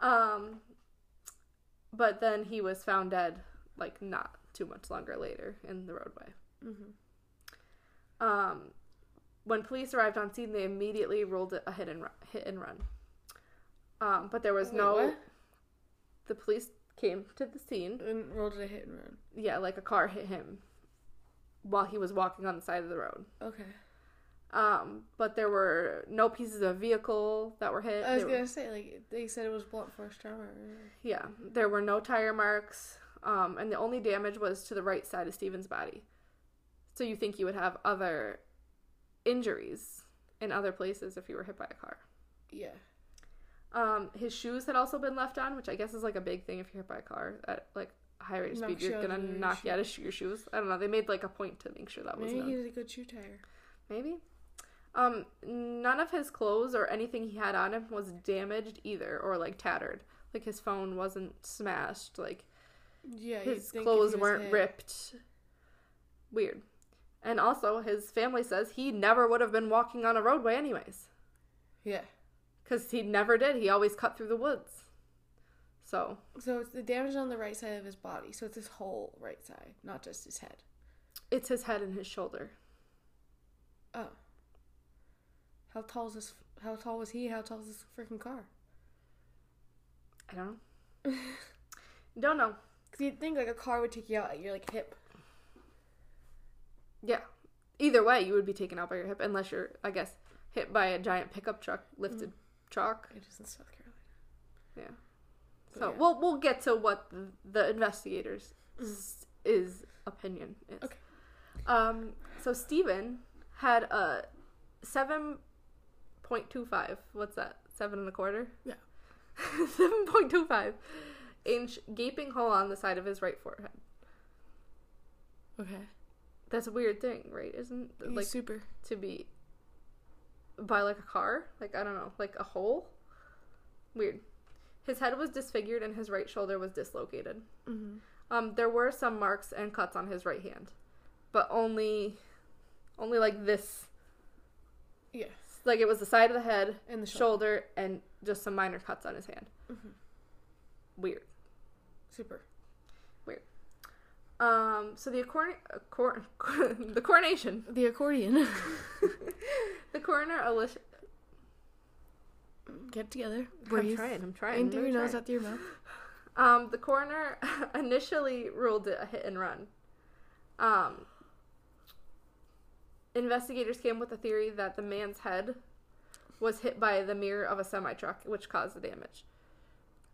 Um, but then he was found dead, like not too much longer later in the roadway. Mhm. Um, when police arrived on scene, they immediately ruled it a hit and run. Hit and run. Um, but there was Wait, no. what? The police came to the scene. And rolled it a hit and run. Yeah, like a car hit him while he was walking on the side of the road. Okay. Um, but there were no pieces of vehicle that were hit. I was gonna say like they said it was blunt force trauma. Yeah, there were no tire marks, um, and the only damage was to the right side of Stephen's body. So you think you would have other injuries in other places if you were hit by a car. Yeah. Um, his shoes had also been left on, which I guess is like a big thing if you're hit by a car at like a high rate of Knock speed. You're gonna your knock you out of your shoes. I don't know. They made like a point to make sure that was Maybe he was a good shoe tire. Maybe. Um, none of his clothes or anything he had on him was damaged either, or like tattered. Like his phone wasn't smashed. Like Yeah. his clothes he weren't hit- ripped. Weird. And also, his family says he never would have been walking on a roadway, anyways. Yeah. Because he never did. He always cut through the woods. So, So it's the damage on the right side of his body. So it's his whole right side, not just his head. it's his head and his shoulder. Oh. How tall is this? How tall was he? How tall is this freaking car? I don't know. don't know. Because you'd think like a car would take you out at your like hip. Yeah. Either way, you would be taken out by your hip, unless you're, I guess, hit by a giant pickup truck, lifted truck. It is in South Carolina. Yeah. So Yeah. we'll we'll get to what the, the investigators s- is opinion is. Okay. Um. So Stephen had a seven point two five. What's that? Seven and a quarter. Yeah. seven point two five inch gaping hole on the side of his right forehead. Okay. That's a weird thing, right? Isn't it? Like super. to be by like a car? Like I don't know, like a hole. Weird. His head was disfigured and his right shoulder was dislocated. Mm-hmm. Um, there were some marks and cuts on his right hand, but only, only like this, Yeah. like it was the side of the head, And the shoulder, and just some minor cuts on his hand. Mhm. Weird. Super. Um, so the accorn- accor- the coronation, The accordion. the coroner Alicia. Get together. I'm trying. I'm trying. In through your nose, out through your mouth. Um, the coroner initially ruled it a hit and run. Um, investigators came with the theory that the man's head was hit by the mirror of a semi truck, which caused the damage.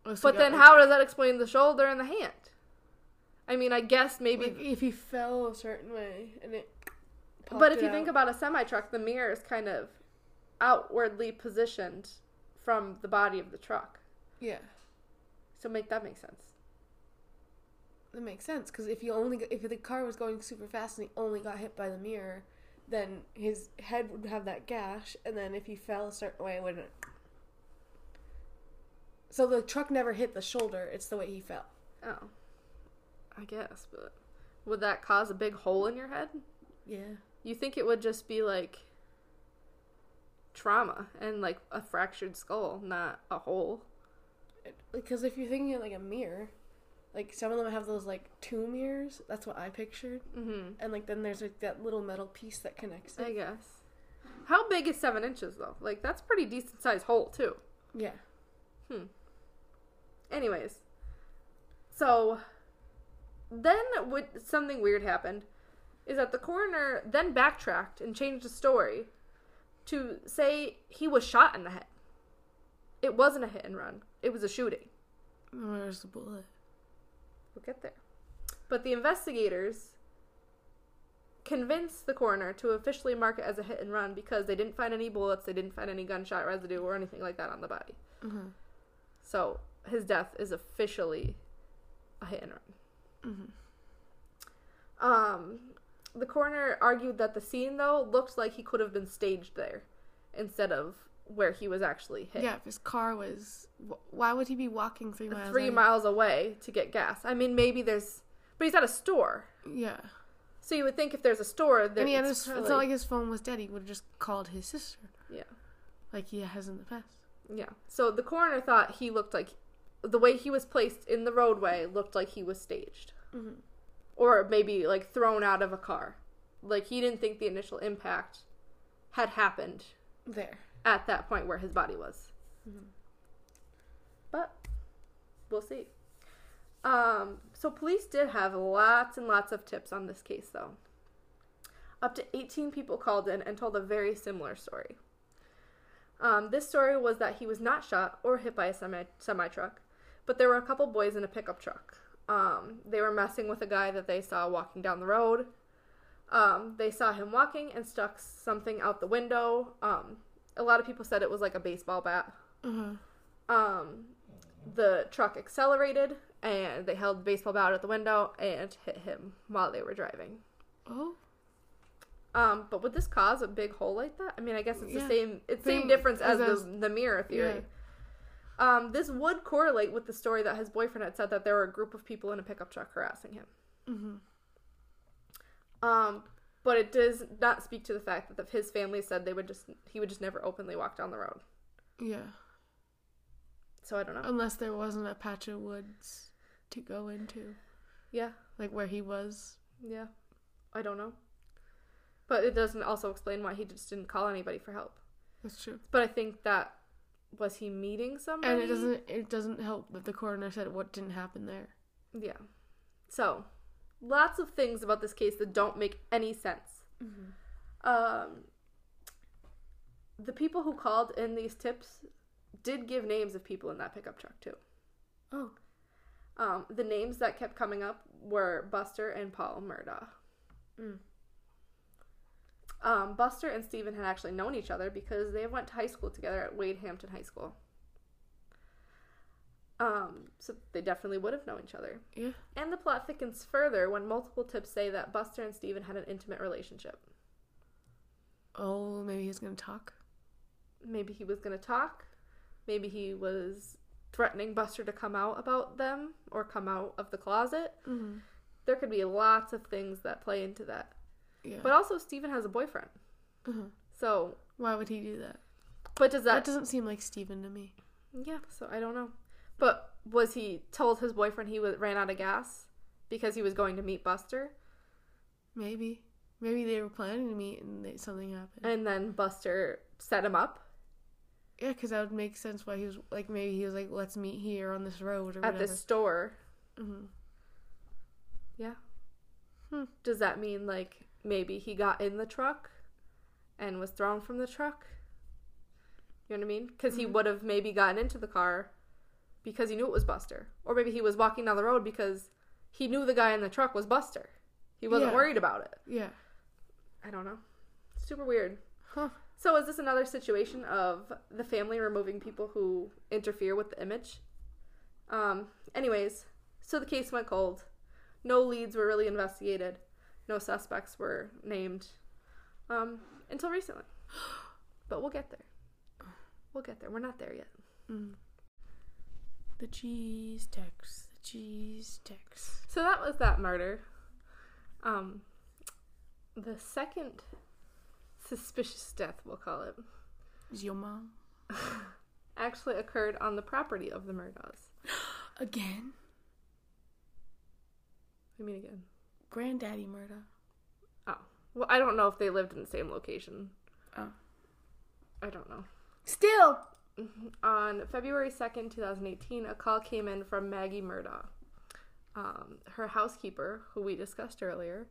But then, got, how does that explain the shoulder and the hand? I mean, I guess maybe. Like, if he fell a certain way and it. but if you think about a semi truck, the mirror is kind of outwardly positioned from the body of the truck. Yeah. So make that make sense. That makes sense because if you only if the car was going super fast and he only got hit by the mirror, then his head would have that gash, and then if he fell a certain way, it wouldn't. So the truck never hit the shoulder; it's the way he fell. Oh, I guess, but would that cause a big hole in your head? Yeah. You think it would just be like trauma and like a fractured skull, not a hole. Because if you're thinking of like a mirror, like some of them have those like two mirrors. That's what I pictured. Mm-hmm. And like then there's like that little metal piece that connects it. I guess. How big is seven inches though? Like that's pretty decent sized hole too. Yeah. Anyways, so then what? Something weird happened. Is that the coroner then backtracked and changed the story to say he was shot in the head. It wasn't a hit and run. It was a shooting. Where's the bullet? We'll get there. But the investigators convinced the coroner to officially mark it as a hit and run because they didn't find any bullets, they didn't find any gunshot residue or anything like that on the body. Mm-hmm. So his death is officially a hit and run. Mm-hmm. Um, the coroner argued that the scene though looked like he could have been staged there instead of where he was actually hit. Yeah, if his car was, why would he be walking three miles? Three away? miles away to get gas. I mean, maybe there's, but he's at a store, Yeah, so you would think if there's a store, and he had it's his, probably- it's not like his phone was dead. He would have just called his sister, yeah. like he has in the past. Yeah. So the coroner thought he looked like the way he was placed in the roadway looked like he was staged. Mhm. Or maybe like thrown out of a car. Like he didn't think the initial impact had happened There. at that point where his body was. But we'll see. Um, so police did have lots and lots of tips on this case though. Up to 18 people called in and told a very similar story. Um, this story was that he was not shot or hit by a semi truck, but there were a couple boys in a pickup truck. Um, they were messing with a guy that they saw walking down the road. Um, they saw him walking and stuck something out the window. Um, a lot of people said it was like a baseball bat. Uh-huh. Um, the truck accelerated and they held the baseball bat out the window and hit him while they were driving. Oh, Um, but would this cause a big hole like that? I mean, I guess it's Yeah. the same. It's same difference as, as the, the mirror theory. Um, this would correlate with the story that his boyfriend had said that there were a group of people in a pickup truck harassing him. mm-hmm. Um, but it does not speak to the fact that his family said they would just he would just never openly walk down the road. yeah. So I don't know. Unless there wasn't a patch of woods to go into, Yeah, like where he was. yeah, I don't know. But it doesn't also explain why he just didn't call anybody for help. That's true. But I think that was he meeting somebody. And it doesn't it doesn't help that the coroner said what didn't happen there. Yeah. So, lots of things about this case that don't make any sense. Um, the people who called in these tips did give names of people in that pickup truck too. Oh. Um, the names that kept coming up were Buster and Paul Murdaugh. Mm. Um, Buster and Stephen had actually known each other because they went to high school together at Wade Hampton High School. Um, so they definitely would have known each other. Yeah. And the plot thickens further when multiple tips say that Buster and Stephen had an intimate relationship. Oh, maybe he's gonna talk. Maybe he was going to talk. Maybe he was threatening Buster to come out about them or come out of the closet. Mm-hmm. There could be lots of things that play into that. Yeah. But also, Stephen has a boyfriend. uh So, Why would he do that? but does That that. doesn't seem like Stephen to me. yeah, so I don't know. But was he told his boyfriend he was, ran out of gas because he was going to meet Buster? Maybe. Maybe they were planning to meet and they, something happened. And then Buster set him up yeah, because that would make sense why he was like, maybe he was like, let's meet here on this road or at whatever. this store. hmm Yeah. Hmm. Does that mean like maybe he got in the truck and was thrown from the truck? You know what I mean? Because he Mhm. would have maybe gotten into the car because he knew it was Buster, or maybe he was walking down the road because he knew the guy in the truck was Buster. He wasn't Yeah. worried about it. Yeah. I don't know. Super weird. Huh. So is this another situation of the family removing people who interfere with the image? Um, anyways, so the case went cold. No leads were really investigated. No suspects were named. Um, until recently. But we'll get there. We'll get there. We're not there yet. Mm. The cheese text. The cheese text. So that was that murder. Um, the second suspicious death, we'll call it, Is your mom actually occurred on the property of the Murdaughs. again? I mean, again. Granddaddy Murdaugh. Oh. Well, I don't know if they lived in the same location. Oh. I don't know. Still. On February 2nd, 2018, a call came in from Maggie Murdaugh. Um, her housekeeper, who we discussed earlier,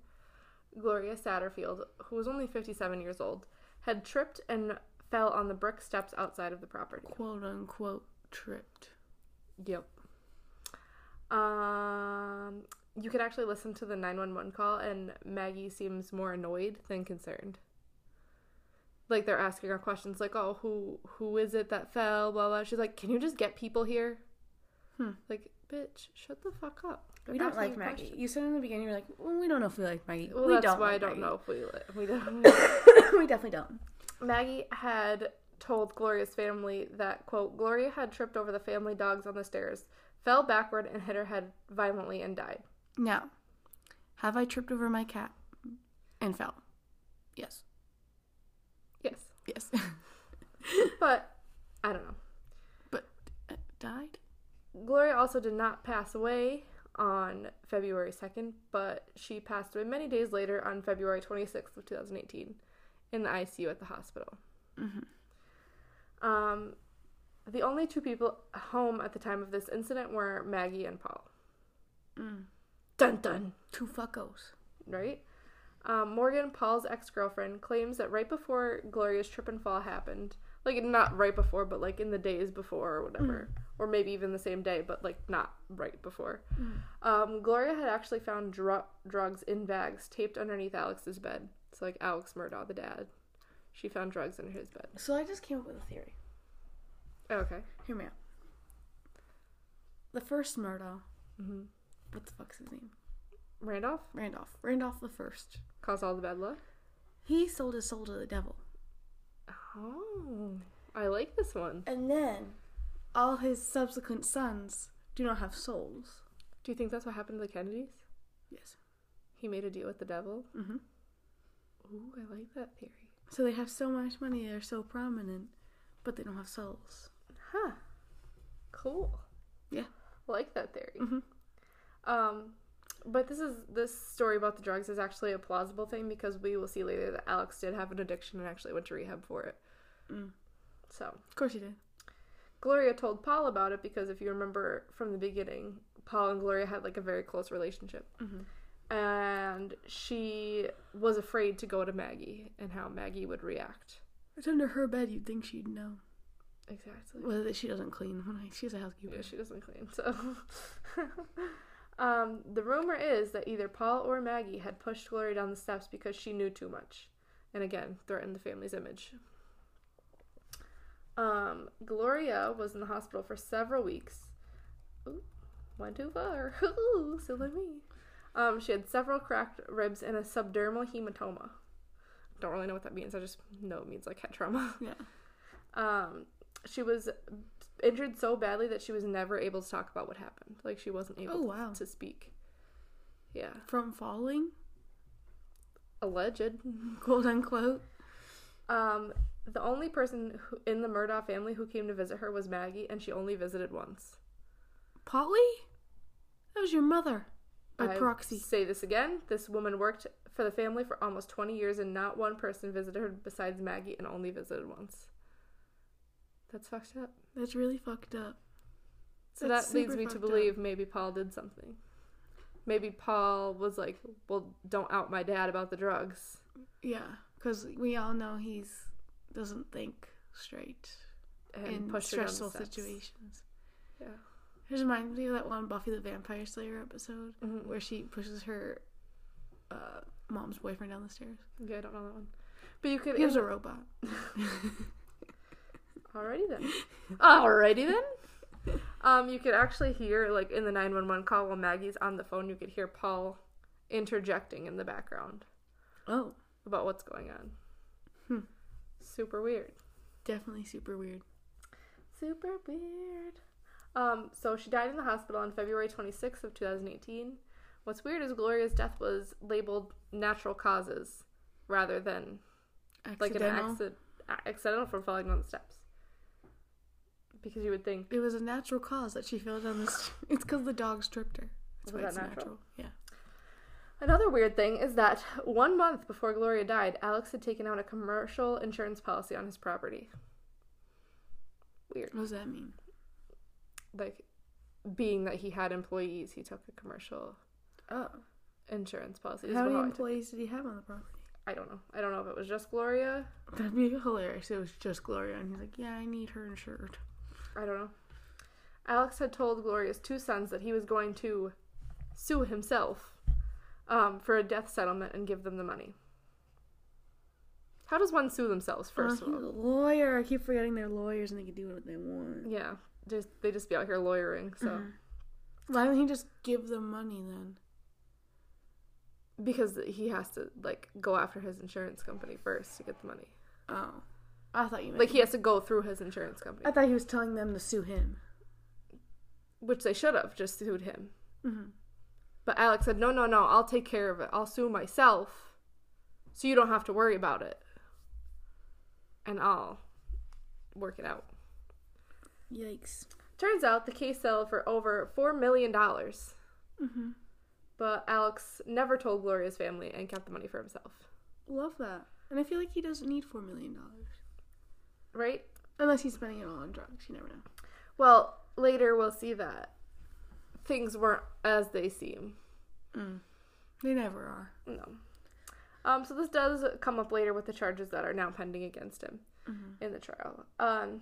Gloria Satterfield, who was only 57 years old, had tripped and fell on the brick steps outside of the property. Quote unquote tripped. Yep. Um, you could actually listen to the 911 call, and Maggie seems more annoyed than concerned. Like they're asking her questions, like, "Oh, who who is it that fell?" Blah blah. She's like, "Can you just get people here?" Hmm. Like, bitch, shut the fuck up. We don't like Maggie. questions. You said in the beginning, you're like, well, we don't know if we like Maggie. Well, we that's don't why I don't Maggie. know if we li- we don't. we definitely don't. Maggie had told Gloria's family that, quote, Gloria had tripped over the family dogs on the stairs, fell backward, and hit her head violently and died. Now, have I tripped over my cat and fell? Yes. Yes. Yes. But I don't know. but uh, died? Gloria also did not pass away on February 2nd, but she passed away many days later on February 26th of 2018 in the ICU at the hospital. Mm-hmm. Um, the only two people home at the time of this incident were Maggie and Paul. Mm. Dun dun. Two fuckos. right? Um, Morgan, Paul's ex girlfriend, claims that right before Gloria's trip and fall happened, like not right before, but like in the days before or whatever, or maybe even the same day, but like not right before, um, Gloria had actually found dru- drugs in bags taped underneath Alex's bed. So, like Alex Murdaugh, the dad, she found drugs under his bed. So I just came up with a theory. okay. Hear me out. The first Murdaugh, hmm what the fuck's his name? Randolph Randolph. Randolph the first. caused all the bad luck. He sold his soul to the devil. Oh, I like this one. And then all his subsequent sons do not have souls. Do you think that's what happened to the Kennedys? Yes. He made a deal with the devil. Mm-hmm. Ooh, I like that theory. So they have so much money, they're so prominent, but they don't have souls. Huh. Cool. Yeah. Like that theory. Mhm. Um, but this is this story about the drugs is actually a plausible thing because we will see later that Alex did have an addiction and actually went to rehab for it. Mm. So Of course he did. Gloria told Paul about it because if you remember from the beginning, Paul and Gloria had like a very close relationship. Mm-hmm. And she was afraid to go to Maggie and how Maggie would react. It's under her bed, you'd think she'd know. Exactly. Well, she doesn't clean. She's a housekeeper. Yeah, she doesn't clean. So, um, the rumor is that either Paul or Maggie had pushed Gloria down the steps because she knew too much, and again threatened the family's image. Um, Gloria was in the hospital for several weeks. Ooh, went too far. Ooh, silly me. Um, she had several cracked ribs and a subdermal hematoma. Don't really know what that means. I just know it means like head trauma. Yeah. Um, she was injured so badly that she was never able to talk about what happened. Like she wasn't able Oh, to- wow. to speak. Yeah, From falling, alleged. quote unquote. Um, the only person who, in the Murdaugh family who came to visit her was Maggie, and she only visited once. Polly? That was your mother. By I proxy. Say this again. This woman worked for the family for almost 20 years, and not one person visited her besides Maggie, and only visited once. That's fucked up. That's really fucked up. So That's that leads me to fucked up. believe maybe Paul did something. Maybe Paul was like, "Well, don't out my dad about the drugs." Yeah, because we all know he's doesn't think straight And in pushed her down the stressful situations. Yeah. It reminds me of that one Buffy the Vampire Slayer episode Mhm. where she pushes her uh, mom's boyfriend down the stairs. Yeah, I don't know that one. But you could. He was a robot. Alrighty then. Alrighty then. Um, you could actually hear like in the nine one one call while Maggie's on the phone. You could hear Paul interjecting in the background Oh, about what's going on. Hmm. Super weird. definitely super weird. Super weird. Um, so she died in the hospital on February 26th of 2018. What's weird is Gloria's death was labeled natural causes rather than like an accident, accidental from falling down the steps. Because you would think It was a natural cause that she fell down the. St- it's because the dog stripped her. That's Was why that it's natural? natural. Yeah. Another weird thing is that one month before Gloria died, Alex had taken out a commercial insurance policy on his property. Weird. What does that mean? Like, being that he had employees, he took a commercial Oh, insurance policy. This how many I employees did he have on the property? I don't know. I don't know if it was just Gloria. That'd be hilarious. It was just Gloria, and he's like, "Yeah, I need her insured." I don't know. Alex had told Gloria's two sons that he was going to sue himself um, for a death settlement and give them the money. How does one sue themselves, first oh, of all? a lawyer. I keep forgetting they're lawyers and they can do what they want. Yeah, just they just be out here lawyering. So Mhm. Why didn't he just give them money then? because he has to like go after his insurance company first to get the money. Oh, I thought you meant Like he has to go through his insurance company, I thought he was telling them to sue him. which they should have just sued him. Mm-hmm. But Alex said, "No, no, no. I'll take care of it. I'll sue myself, so you don't have to worry about it, and I'll work it out." Yikes. Turns out the case settled for over four million dollars, Mm-hmm. but Alex never told Gloria's family and kept the money for himself. Love that. And I feel like he doesn't need four million dollars Right? unless he's spending it all on drugs. You never know. Well, later we'll see that things weren't as they seem. Mm. They never are. No. Um, so this does come up later with the charges that are now pending against him Mm-hmm. in the trial. Um,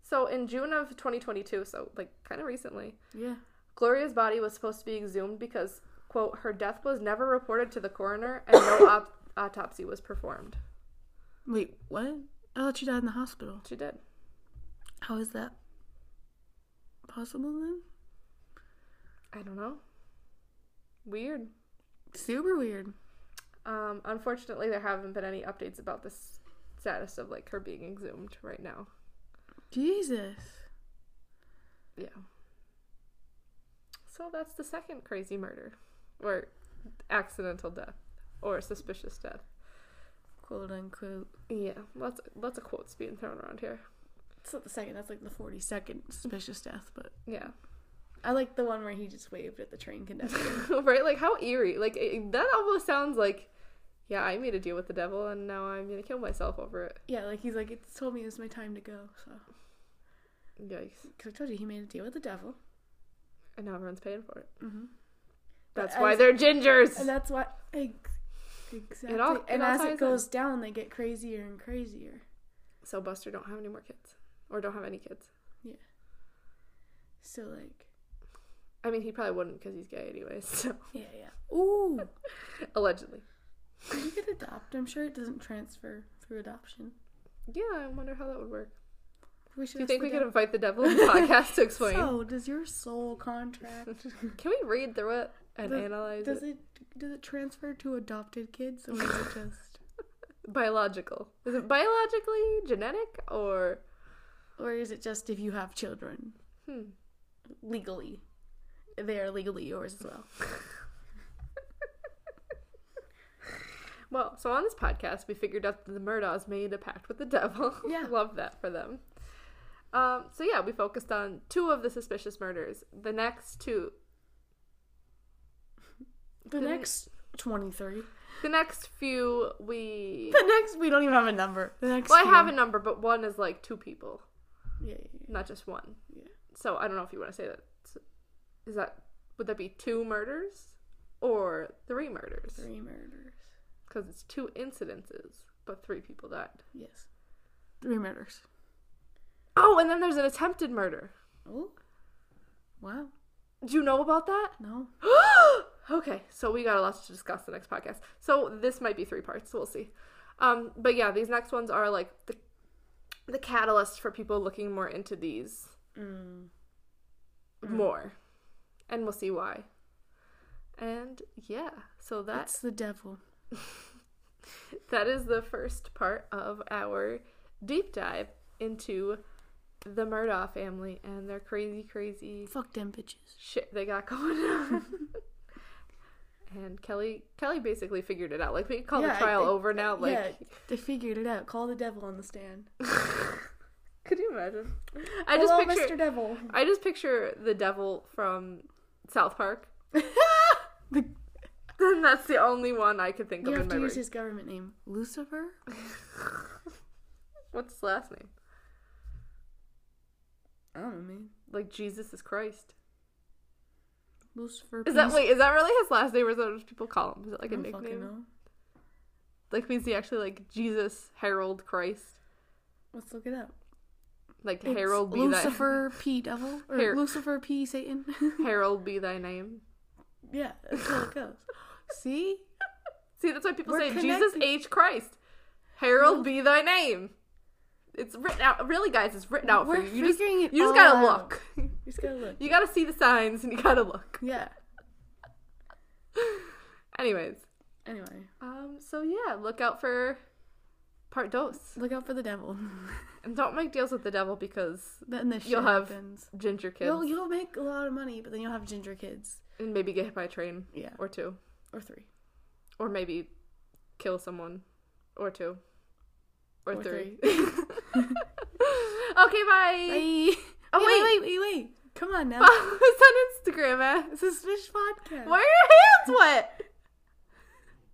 so in June of 2022, so like kind of recently, Yeah. Gloria's body was supposed to be exhumed because, quote, her death was never reported to the coroner and no op- autopsy was performed. Wait, what? I thought she died in the hospital. She did. How is that possible then? I don't know. Weird. Super weird. Um, unfortunately, there haven't been any updates about this status of like her being exhumed right now. Jesus. Yeah. So that's the second crazy murder, or accidental death, or suspicious death. Quote unquote. Yeah, lots lots of quotes being thrown around here. It's not the second, that's like the 42nd suspicious death, but Yeah, I like the one where he just waved at the train conductor. right. Like how eerie. Like it, that almost sounds like, yeah, I made a deal with the devil, and now I'm gonna kill myself over it. yeah, like he's like, it told me it was my time to go, so. Yikes! Because I told you he made a deal with the devil. And now everyone's paying for it. Mm-hmm. That's But why as- they're gingers. And that's why. Ex- exactly. all- it and all as it in. goes down, they get crazier and crazier. so Buster don't have any more kids, or don't have any kids. Yeah. So like, I mean, he probably wouldn't because he's gay anyways. So yeah, yeah. Ooh, allegedly. you could adopt. I'm sure it doesn't transfer through adoption. Yeah, I wonder how that would work. We should Do you think we could invite the devil in the podcast to explain? So, does your soul contract? Can we read through it and Does- analyze Does it? it does it transfer to adopted kids or is it just Biological. Is it biologically genetic or or is it just if you have children hmm. legally, they are legally yours as well? Well, so on this podcast, we figured out that the Murdaughs made a pact with the devil. Yeah. Love that for them. Um, so yeah, we focused on two of the suspicious murders. The next two, The The- next twenty three. the next few, we. The next we don't even have a number. The next. Well, I have a number, but one is like two people, Yeah, yeah, yeah. not just one. Yeah. So I don't know if you want to say that. Is that would that be two murders or three murders? Three murders. Because it's two incidences, but three people died. Yes. Three murders. Oh, and then there's an attempted murder. Oh. Wow. Do you know about that? No. okay, so we got a lot to discuss the next podcast. So this might be three parts. We'll see. Um, but yeah, these next ones are like the the catalyst for people looking more into these Mm. more, and we'll see why. And yeah, so That's that's the devil. that is the first part of our deep dive into the Murdaugh family and their crazy, crazy Fuck them bitches. shit they got going on. and Kelli, Kelli basically figured it out. Like we call Yeah, the I trial over now. Like, yeah, they figured it out. Call the devil on the stand. could you imagine? I just Hello, picture, Mr. Devil. I just picture the devil from South Park. The- And that's the only one I could think you of have in to my use brain. his government name, Lucifer. What's his last name? I don't know, man. Like Jesus is Christ. Lucifer. Is that wait? Is that really his last name, or is that what people call him? Is it like I a don't nickname? know. Like means he actually like Jesus Harold Christ? Let's look it up. Like It's Harold be thy Lucifer P Devil or Har- Lucifer P Satan. Harold be thy name. yeah, that's how it goes. See, See, that's why people We're say Jesus. H Christ. Harold be thy name. It's written out. Really, guys, it's written out we're for you. You just, you just gotta out. look. You just gotta look. You gotta see the signs and you gotta look. Yeah. Anyways, Anyway, um, so yeah, look out for part dos, look out for the devil. and don't make deals with the devil because then this You'll have happens. ginger kids You'll you'll make a lot of money, but then you'll have ginger kids. and maybe get hit by a train Yeah, or two, or three, or maybe kill someone or two or, Or three. three. okay, bye. Bye. Oh, wait, wait. wait, wait, wait! Come on now. Follow us on Instagram at Fish Podcast. Why are your hands wet?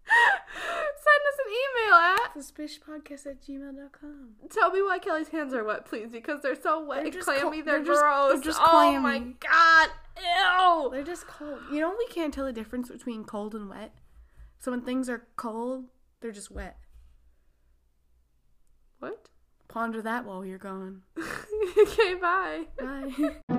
Send us an email at Suspishpodcast at gmail.com. tell me why Kelli's hands are wet, please, because they're so wet They're and clammy. co- they're, they're just- gross. they're just oh my god! Ew! They're just cold. You know, we can't tell the difference between cold and wet. So when things are cold, they're just wet. What? Ponder that while you're gone. okay, bye. Bye.